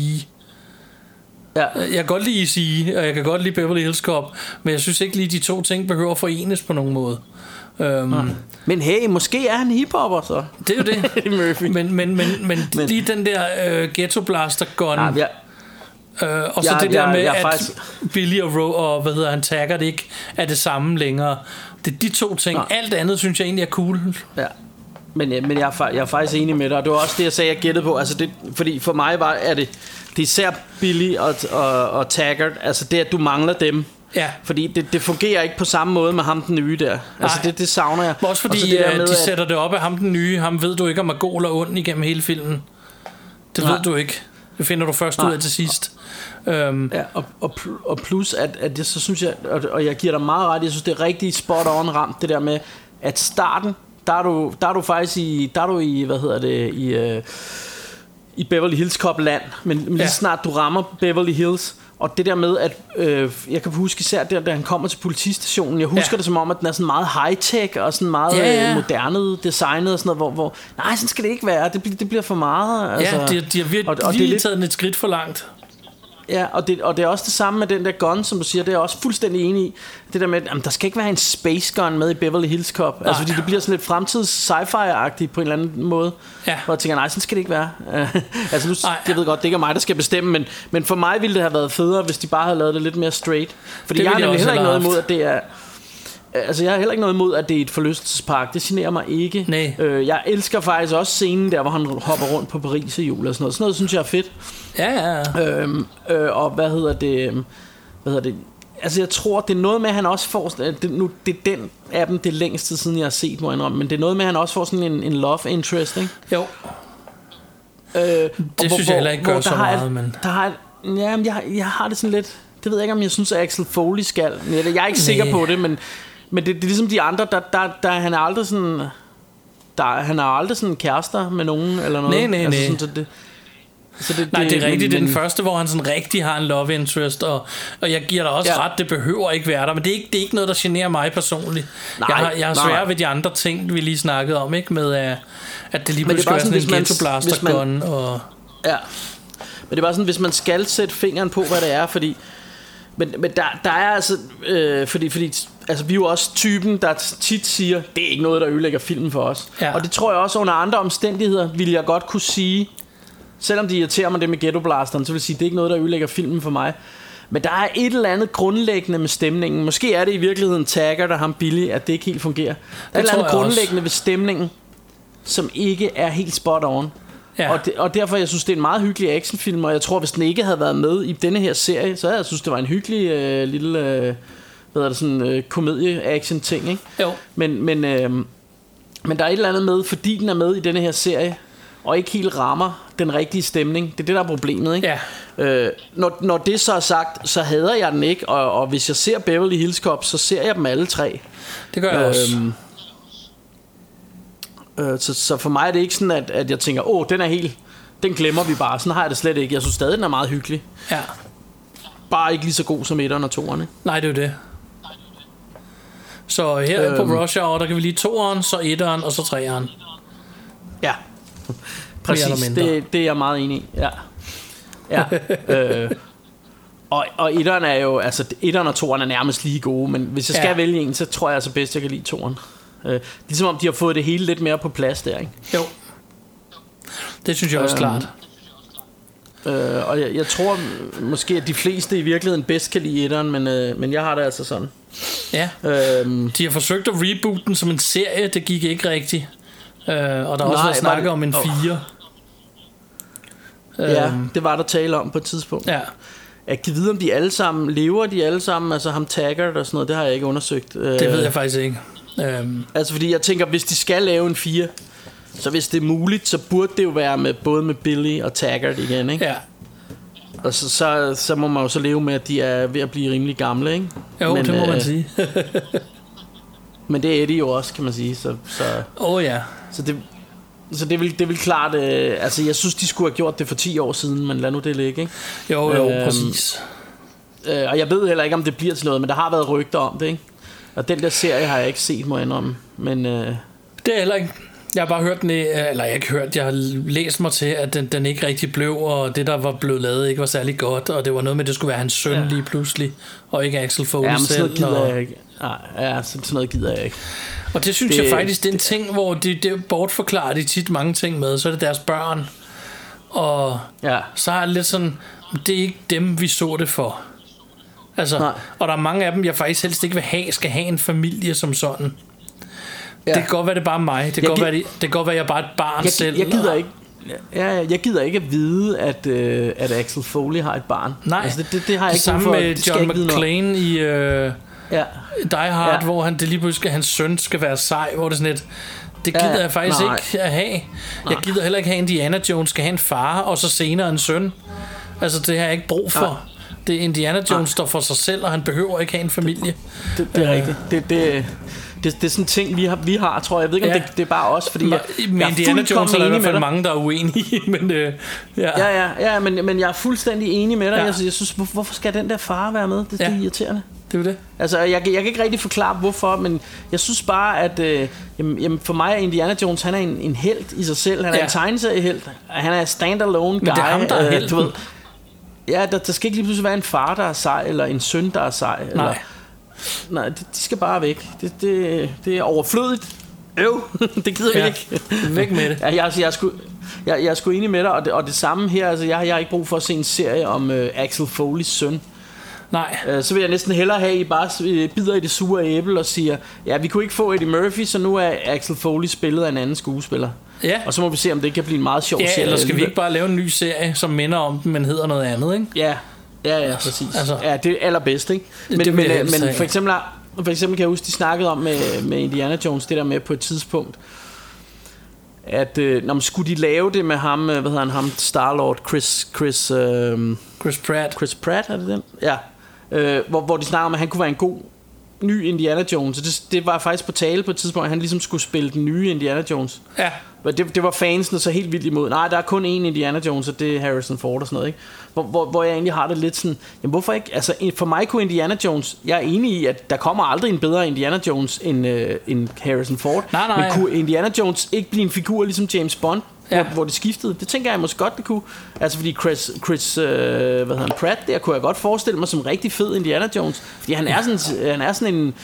Ja. Jeg kan godt lide Easy, og jeg kan godt lide Beverly Hills Cop, men jeg synes ikke lige, de to ting behøver at forenes på nogen måde. Um, Men hey, måske er han hiphopper så. det er jo det. Murphy. Men, men, men, men, Men- lige den der øh, ghetto blaster gun, Ja, ja, Øh, og så Jeg- det der jeg- med, jeg at faktisk- Billy og, Ro, og hvad hedder han, Taggart ikke er det samme længere. Det er de to ting. Nej. Alt andet synes jeg egentlig er cool. ja. Men, øh, men jeg, er, jeg er faktisk enig med dig, og det var også det, jeg sagde, jeg gættede på. Altså det, fordi for mig var, er det, det er især Billy og, og, og Taggart, altså det, at du mangler dem. Ja. Fordi det, det fungerer ikke på samme måde med ham den nye der. Altså Nej. det, det savner jeg. Men også Og så fordi det der øh, med, de sætter det op af ham den nye. Ham ved du ikke, om er god eller ond igennem hele filmen. Det Nej. ved du ikke. Det finder du først ud Nej. af til sidst. Um, Ja, og, og, og plus, at, at jeg, så synes jeg, og, og jeg giver dig meget ret, jeg synes, det er rigtig spot on ramt, det der med, at starten, der er du, der er du faktisk i, der er du i, hvad hedder det, i, øh, i Beverly Hills Cop land, men, men lige Ja. snart du rammer Beverly Hills, og det der med, at øh, jeg kan huske især der, da han kommer til politistationen, jeg husker Ja. det som om, at den er sådan meget high-tech, og sådan meget Ja, ja. øh, moderne designet, og sådan noget, hvor, hvor, nej, sådan skal det ikke være, det, bliver- det bliver for meget. Altså, ja, de, de har virkelig og, og det er lige lidt, taget den et skridt for langt. Ja, og det, og det er også det samme med den der gun, som du siger, det er jeg også fuldstændig enig i. Det der med, at der skal ikke være en space gun med i Beverly Hills Cop. Altså fordi det bliver sådan lidt fremtids sci-fi-agtigt på en eller anden måde. Ja. Hvor jeg tænker, nej, sådan skal det ikke være. Altså nu, Nej. jeg ved godt, det ikke er mig, der skal bestemme, men, men for mig ville det have været federe, hvis de bare havde lavet det lidt mere straight. Fordi Det jeg har nemlig heller ikke noget imod, at det er... Altså, jeg har heller ikke noget imod, at det er et forlystelsespark. Det generer mig ikke. Nej. Øh, jeg elsker faktisk også scenen der, hvor han hopper rundt på Paris i jul og sådan noget. Sådan noget synes jeg er fedt. Ja, ja, ja. Øhm, øh, og hvad hedder det? øhm, Hvad hedder det? Altså jeg tror det er noget med at han også får det, nu, det er den af dem det er længst tid siden jeg har set må jeg indrømme, men det er noget med at han også får sådan en, en love interest, ikke? Jo, Øh, det synes jeg heller ikke gør så meget, men- Der har, ja, men jeg, jeg har det sådan lidt Det ved jeg ikke om jeg synes at Axel Foley skal men Jeg er ikke sikker på det Men, men det, det er ligesom de andre der, der, der, Han er aldrig sådan der, Han har aldrig sådan kærester med nogen Eller noget Nej, nej, nej. Sådan, så det, så det, Nej, det er rigtigt. Det er den men- første, hvor han sådan rigtig har en love interest, og, og jeg giver dig også Ja. ret, det behøver ikke være der, men det er ikke, det er ikke noget, der generer mig personligt. Nej, jeg har, jeg har svært ved de andre ting, vi lige snakkede om, ikke? Med, at, at det lige Men det er pludselig sådan, sådan, en ghetto blaster gun, og... Ja. Men det er bare sådan, hvis man skal sætte fingeren på, hvad det er, fordi... Men, men der, der er altså... Øh, fordi, fordi altså, vi er jo også typen, der tit siger, det er ikke noget, der ødelægger filmen for os. Ja. Og det tror jeg også under andre omstændigheder, ville jeg godt kunne sige, selvom det irriterer mig det med Ghetto Blasteren, så vil jeg sige, det er ikke noget, der ødelægger filmen for mig. Men der er et eller andet grundlæggende med stemningen. Måske er det i virkeligheden Taggart og ham Billy, at det ikke helt fungerer. Der er et eller andet jeg også. grundlæggende ved stemningen, som ikke er helt spot on. Ja. Og, det, og derfor jeg synes det er en meget hyggelig actionfilm Og jeg tror hvis den ikke havde været med i denne her serie Så havde jeg synes det var en hyggelig øh, lille øh, Hvad hedder det sådan øh, komedie action ting ikke? Jo. Men, men, øh, men der er et eller andet med Fordi den er med i denne her serie Og ikke helt rammer den rigtige stemning Det er det der er problemet ikke? Ja. Øh, når, når det så er sagt Så hader jeg den ikke og, og hvis jeg ser Beverly Hills Cop Så ser jeg dem alle tre Det gør jeg også. Øhm, øh, så, så for mig er det ikke sådan, at, at jeg tænker, åh, den er helt, den glemmer vi bare. Sådan har jeg det slet ikke. Jeg synes stadig, den er meget hyggelig. Ja. Bare ikke lige så god som etteren og toerne. Nej, det er jo det. Så her øhm. på. Rush Hour, der kan vi lige toeren, så etteren, og så treeren. Ja, Præcis, det, det er jeg meget enig i. Ja. Ja. øh, og, og etteren er jo, altså etteren og toeren er nærmest lige gode, men hvis jeg skal ja. vælge en, så tror jeg altså bedst, jeg kan lide toeren. Øh, ligesom om de har fået det hele lidt mere på plads der, ikke? Jo. Det synes jeg også øh, klart. Øh, og jeg, jeg tror måske, at de fleste i virkeligheden bedst kan lide etteren, men, øh, men jeg har det altså sådan. Ja. Øh, de har forsøgt at reboote den som en serie, det gik ikke rigtigt. Øh, og der er også Nej, været snakket om en 4 ja, Øhm, det var der tale om på et tidspunkt. ja. Jeg kan vide, om de alle sammen, lever de alle sammen, altså ham Taggart og sådan noget, det har jeg ikke undersøgt. Øh, Det ved jeg faktisk ikke. Øhm, Altså fordi jeg tænker, hvis de skal lave en 4, så hvis det er muligt, så burde det jo være med både med Billy og Taggart igen, ikke? ja. Og så, så, så må man jo så leve med, at de er ved at blive rimelig gamle, ikke? Jo, men, det må man øh, sige. Men det er de jo også, kan man sige. Så, så, oh, ja. så det, så det vil, det vil klart... Øh, altså, jeg synes, de skulle have gjort det for 10 år siden, men lad nu det ligge, ikke? Jo, jo, Øhm, præcis. Øh, og jeg ved heller ikke, om det bliver til noget, men der har været rygter om det, ikke? Og den der serie har jeg ikke set, må jeg indrømme. Men øh, Det er heller ikke. Jeg har bare hørt den, i- eller jeg har ikke hørt, jeg har læst mig til, at den, den ikke rigtig blev, og det, der var blevet lavet, ikke var særlig godt, og det var noget med, at det skulle være hans søn Ja. lige pludselig, og ikke Axel Foley ja, men selv. gider og, jeg ikke. Nej, ja, sådan noget gider jeg ikke. og det synes Det- jeg faktisk, det er en ting, hvor det, det bortforklarer de tit mange ting med, så er det deres børn, og Ja. så er det lidt sådan, det er ikke dem, vi så det for. Altså, Nej. og der er mange af dem, jeg faktisk helst ikke vil have, skal have en familie som sådan. Ja. Det kan godt være, det er bare mig. Det kan, godt gi- være, det, det kan godt være, jeg er bare et barn Jeg, selv. jeg gider ikke Ja, jeg gider ikke at vide, at, øh, at Axel Foley har et barn. Nej, altså, det, det, det har jeg det ikke samme for. med John. McClane i øh, Ja. Die Hard, Ja. hvor han, det lige pludselig, hans søn skal være sej, hvor det sådan et, det gider ja. jeg faktisk Nej. ikke at have. Jeg gider heller ikke have, at Indiana Jones skal have en far, og så senere en søn. Altså, det har jeg ikke brug for. Nej. Det er Indiana Jones, står for sig selv, og han behøver ikke have en familie. Det, det er Øh. rigtigt. Det, det, det, det er sådan en ting, vi har, vi har tror jeg. Jeg ved ikke, om Ja. det, det er bare os, fordi jeg, Med jeg er Indiana Jones er der i hvert fald mange, der er uenige, men øh, ja. Ja, ja, ja men, men jeg er fuldstændig enig med dig. Ja. Jeg, synes- jeg synes, hvor- hvorfor skal den der far være med? Det, det er Ja. irriterende. Det er det. Altså, jeg, kan- jeg kan ikke rigtig forklare, hvorfor, men jeg synes bare, at øh, jamen, jamen, for mig er Indiana Jones, han er en, en held i sig selv. Han er Ja. en tegneseriehelt. Han er standalone guy. Men det er ham, der er øh, helten. du ved. Ja, der, der skal ikke lige pludselig være en far, der er sej, eller en søn, der er sej. Eller, Nej. nej, de, de skal bare væk. Det, det, det er overflødigt. Øv, det gider Ja. vi ikke. Væk med det. Ja, jeg, jeg, er sgu, jeg, jeg er sgu enig med dig, og det, og det samme her. Altså, jeg, jeg har ikke brug for at se en serie om øh, Axel Foleys søn. Nej. Øh, så vil jeg næsten hellere have, at I bare øh, bider i det sure æble og siger, ja, vi kunne ikke få Eddie Murphy, så nu er Axel Foley spillet af en anden skuespiller. Ja. Og så må vi se, om det kan blive en meget sjov Ja, serie. eller skal vi ikke bare lave en ny serie, som minder om den, men hedder noget andet, ikke? Ja, ja, ja, præcis. Altså. Altså, ja, det er allerbedst, ikke? Men, Det men, øh, helst men for eksempel, for eksempel kan jeg huske, de snakkede om med, med Indiana Jones, det der med på et tidspunkt, at øh, når man skulle de lave det med ham, øh, hvad hedder han, ham, Star-Lord, Chris, Chris, øh, Chris Pratt. Chris Pratt, er det den? Ja. Øh, hvor, hvor de snakker om, at han kunne være en god ny Indiana Jones. Det, det var faktisk på tale på et tidspunkt, at han ligesom skulle spille den nye Indiana Jones. Ja. Og Det, det var fansene så helt vildt imod. Nej, der er kun én Indiana Jones, og det er Harrison Ford og sådan noget. Ikke? Hvor, hvor, hvor jeg egentlig har det lidt sådan, jamen hvorfor ikke? Altså for mig kunne Indiana Jones, jeg er enig i, at der kommer aldrig en bedre Indiana Jones end, øh, end Harrison Ford. Nej, nej. Men kunne Indiana Jones ikke blive en figur ligesom James Bond? Ja. Hvor, hvor det skiftede. Det tænker jeg måske godt, det kunne. Altså fordi Chris, Chris øh, hvad hedder han, Pratt, der kunne jeg godt forestille mig som rigtig fed Indiana Jones. Fordi han er sådan, han er sådan en,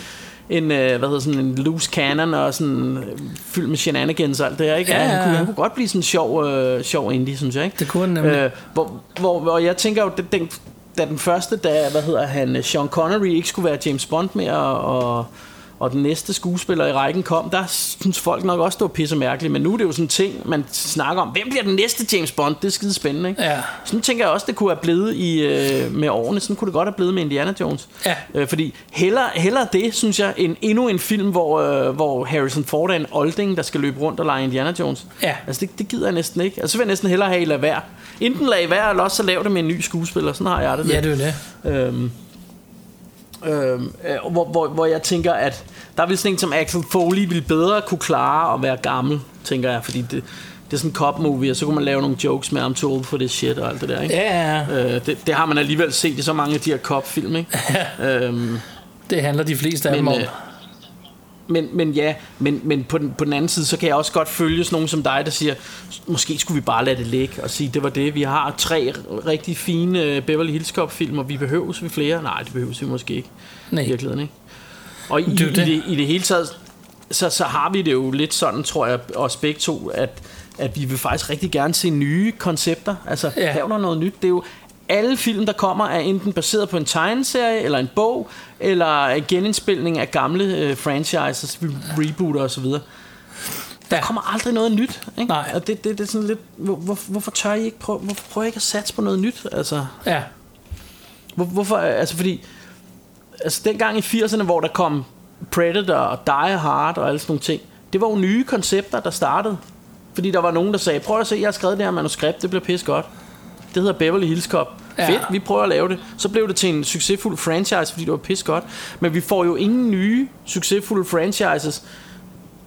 en, øh, hvad hedder sådan en loose cannon og sådan øh, fyldt med shenanigans og alt det her, ikke? Ja, Ja, han, kunne, han kunne godt blive sådan en sjov, øh, sjov indie, synes jeg, ikke? Det kunne han nemlig. Øh, hvor, hvor, hvor jeg tænker jo, den, den, da den første, da, hvad hedder han, Sean Connery ikke skulle være James Bond mere, og, og den næste skuespiller i rækken kom, der synes folk nok også, det var pisse mærkeligt, men nu er det jo sådan en ting, man snakker om, hvem bliver den næste James Bond? Det er skide spændende, ikke? Ja. Så nu tænker jeg også, det kunne have blevet i, øh, med årene, sådan kunne det godt have blevet med Indiana Jones. Ja. Øh, fordi hellere, hellere det, synes jeg, end endnu en film, hvor, øh, hvor Harrison Ford er en olding, der skal løbe rundt og lege Indiana Jones. Ja. Altså det, det gider jeg næsten ikke. Altså så vil jeg næsten hellere have, I lade være. Enten lade være, eller også så lav det med en ny skuespiller. Sådan har jeg det. Ja, det er det. Øhm, øh, hvor, hvor, hvor jeg tænker, at der vil sådan en som Axel Foley ville bedre kunne klare at være gammel, tænker jeg, fordi det, det er sådan en cop-movie, og så kunne man lave nogle jokes med, I'm too old for this shit og alt det der, ikke? Ja, ja. Øh, det, det har man alligevel set i så mange af de her cop-film, ikke? øhm, Det handler de fleste af dem men, om. øh, men, men ja, men, men på, den, på den anden side, så kan jeg også godt følge sådan nogen som dig, der siger, måske skulle vi bare lade det ligge og sige, det var det. Vi har tre rigtig fine øh, Beverly Hills Cop-film, og vi behøver vi flere. Nej, det behøver vi måske ikke. Nej. I virkeligheden, ikke? Og i, Det i, det. i det hele taget, så, så har vi det jo lidt sådan, tror jeg, os begge to, at, at vi vil faktisk rigtig gerne se nye koncepter. Altså, Ja. lav noget nyt. Det er jo alle film, der kommer, er enten baseret på en tegneserie, eller en bog, eller en genindspilning af gamle øh, franchises, re- rebooter osv. Der Ja. kommer aldrig noget nyt. Ikke? Nej. Og det, det, det er sådan lidt, hvor, hvor, hvorfor tør I ikke prøve, hvorfor prøver I ikke at satse på noget nyt? Altså, Ja. hvor, hvorfor, altså fordi, altså dengang i 80'erne, hvor der kom Predator og Die Hard og alle sådan nogle ting, det var jo nye koncepter, der startede. Fordi der var nogen, der sagde, prøv at se, jeg har skrevet det her manuskript, det bliver pisse godt. Det hedder Beverly Hills Cop. Ja. Fedt, vi prøver at lave det. Så blev det til en succesfuld franchise, fordi det var pisse godt. Men vi får jo ingen nye succesfulde franchises,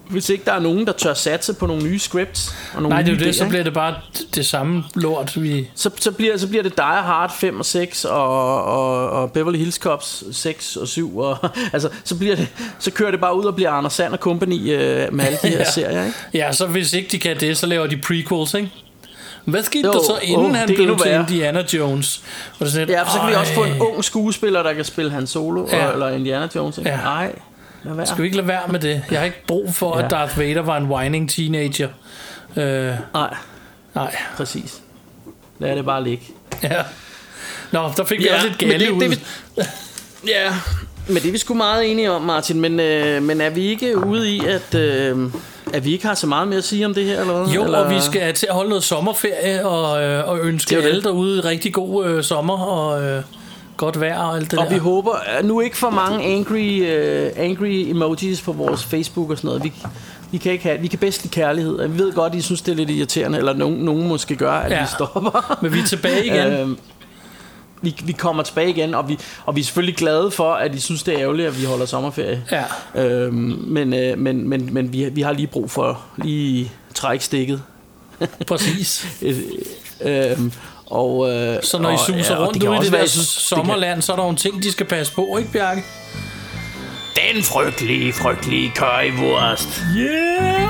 hvis ikke der er nogen, der tør satse på nogle nye scripts og nogle Nej, det er det, idéer, så bliver det bare det- det samme lort, vi... så, så, bliver, så bliver det Die Hard 5 og 6 og, og, og Beverly Hills Cops 6 og 7 og, altså, så, bliver det, så kører det bare ud og bliver Anders Sand og Company øh, med alle de her Ja. serier ikke? Ja, så hvis ikke de kan det, så laver de prequels, ikke? Hvad skete Jo, der så, inden åh, han blev til. Indiana Jones? Det sådan lidt, Ja, for så kan vi også få en "Ej, ung skuespiller, der kan spille Han Solo Ja. eller Indiana Jones ikke? Ja. Nej, lad være. Skal vi ikke lade være med det? Jeg har ikke brug for, Ja. at Darth Vader var en whining teenager. Øh, Nej, nej, præcis. Lad det bare ligge. ja. Nå, der fik vi Ja, også lidt det- ud. det- Ja, Men det er vi sgu meget enige om, Martin. Men, øh, men er vi ikke ude i, at, øh, at vi ikke har så meget mere at sige om det her? Eller hvad? Jo, eller? og vi skal til at holde noget sommerferie og, øh, og ønske alle det. derude rigtig god øh, sommer og øh, godt vejr og alt det Og der. vi håber, at nu ikke for mange angry, uh, angry emojis på vores Facebook og sådan noget. Vi, vi kan ikke have, vi kan bedst lide kærlighed. Og Vi ved godt, I synes, det er lidt irriterende, eller nogen, nogen måske gør, at Ja. vi stopper. Men vi er tilbage igen. Øhm, vi, vi kommer tilbage igen, og vi, og vi er selvfølgelig glade for, at I synes, det er ærgerligt, at vi holder sommerferie. Ja. Øhm, men øh, men, men, men vi, vi har lige brug for lige trække stikket. Præcis. øhm, og, øh, Så når I og, suser ja, rundt ude i det være, der synes, det kan- sommerland, så er der nogle ting, de skal passe på, ikke Bjarke? Den frygtelige, frygtelige currywurst. Yeah!